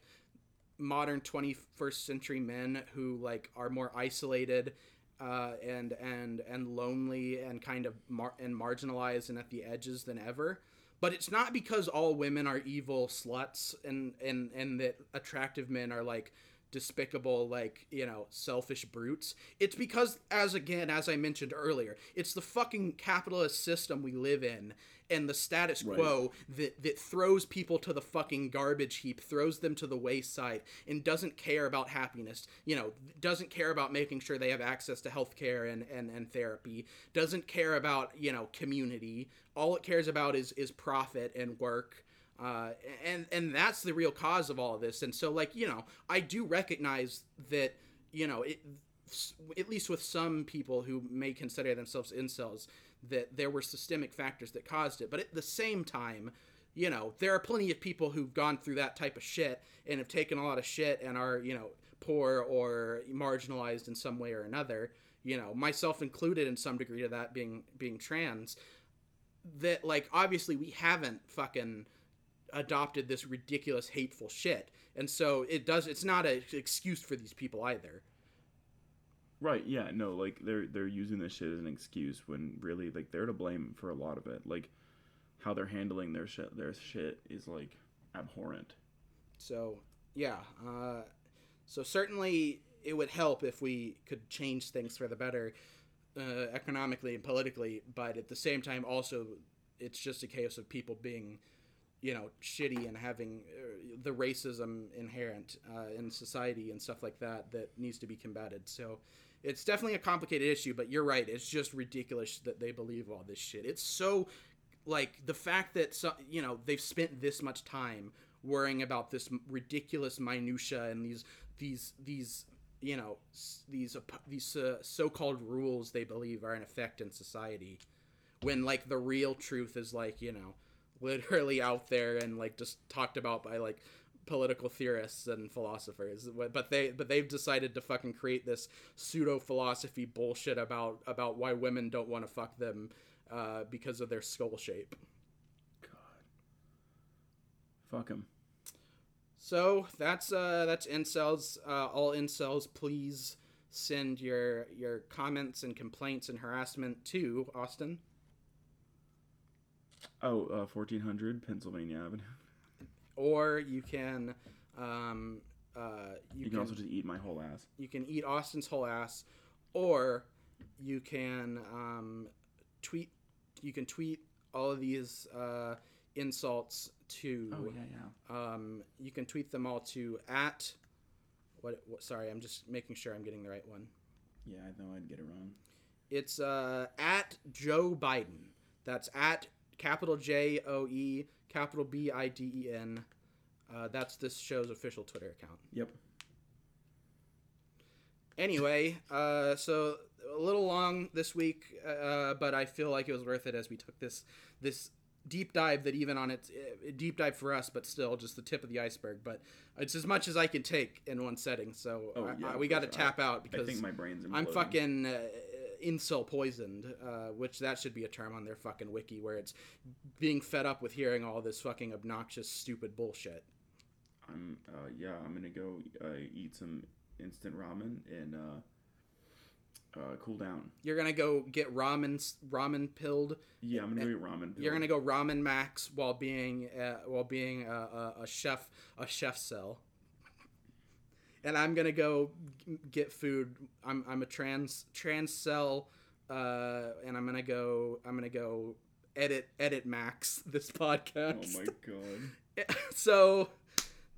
modern 21st century men who like are more isolated uh, and and and lonely and kind of mar- and marginalized and at the edges than ever but it's not because all women are evil sluts and and and that attractive men are like despicable like you know selfish brutes it's because as again as i mentioned earlier it's the fucking capitalist system we live in and the status Right. quo that that throws people to the fucking garbage heap, throws them to the wayside, and doesn't care about happiness. You know, doesn't care about making sure they have access to healthcare and and and therapy. Doesn't care about you know community. All it cares about is is profit and work. Uh, and and that's the real cause of all of this. And so, like you know, I do recognize that you know it at least with some people who may consider themselves incels, that there were systemic factors that caused it. But at the same time, you know, there are plenty of people who've gone through that type of shit and have taken a lot of shit and are, you know, poor or marginalized in some way or another. You know, myself included in some degree to that being being trans. That like obviously we haven't fucking adopted this ridiculous hateful shit. And so it does it's not an excuse for these people either. Right, yeah, no, like they're they're using this shit as an excuse when really like they're to blame for a lot of it. Like how they're handling their shit their shit is like abhorrent. So yeah, uh, so certainly it would help if we could change things for the better, uh, economically and politically. But at the same time, also it's just a case of people being, you know, shitty and having uh, the racism inherent uh, in society and stuff like that that needs to be combated. So. It's definitely a complicated issue, but you're right. It's just ridiculous that they believe all this shit. It's so like the fact that so, you know they've spent this much time worrying about this ridiculous minutia and these these these you know these these uh, so-called rules they believe are in effect in society when like the real truth is like you know literally out there and like just talked about by like political theorists and philosophers but they but they've decided to fucking create this pseudo philosophy bullshit about about why women don't want to fuck them uh, because of their skull shape God. Fuck them So that's uh that's incels. Uh, all incels, please send your your comments and complaints and harassment to Austin. Oh, uh, 1400 Pennsylvania Avenue. Or you can um uh you, You can can, also just eat my whole ass. you can eat Austin's whole ass, or you can um tweet you can tweet all of these uh insults to Oh yeah, yeah. um, you can tweet them all to at what, what sorry i'm just making sure i'm getting the right one Yeah, I know I'd get it wrong. it's uh, at joe biden that's at capital j o e capital b i d e n uh, that's this show's official twitter account Yep. anyway uh, so a little long this week uh, but i feel like it was worth it as we took this this deep dive that even on its uh, deep dive for us but still just the tip of the iceberg but it's as much as i can take in one setting so Oh, yeah, I- of we got to course. tap out I because think my brain's i'm fucking uh, incel poisoned uh, which that should be a term on their fucking wiki where it's being fed up with hearing all this fucking obnoxious stupid bullshit I'm uh yeah, I'm gonna go uh, eat some instant ramen and uh uh cool down. you're gonna go get ramen ramen pilled Yeah, I'm gonna go eat ramen. You're gonna go ramen max while being uh, while being a, a, a chef a chef cell, and I'm gonna go get food. I'm I'm a trans trans cell, uh, and I'm gonna go I'm gonna go edit edit max this podcast. Oh my god. so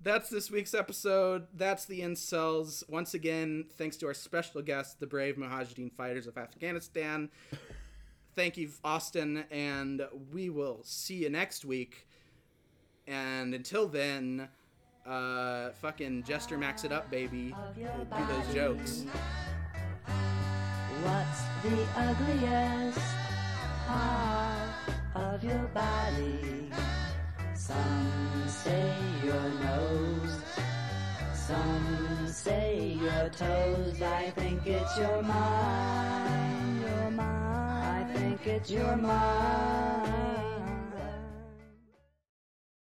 that's this week's episode. That's the incels. Once again, thanks to our special guest, the brave Mujahideen fighters of Afghanistan. Thank you, Austin, and we will see you next week. And until then, uh, fucking Jester Max it up, baby. Do those jokes. What's the ugliest part of your body? Some say your nose, some say your toes. I think it's your mind, your mind. I think it's your mind.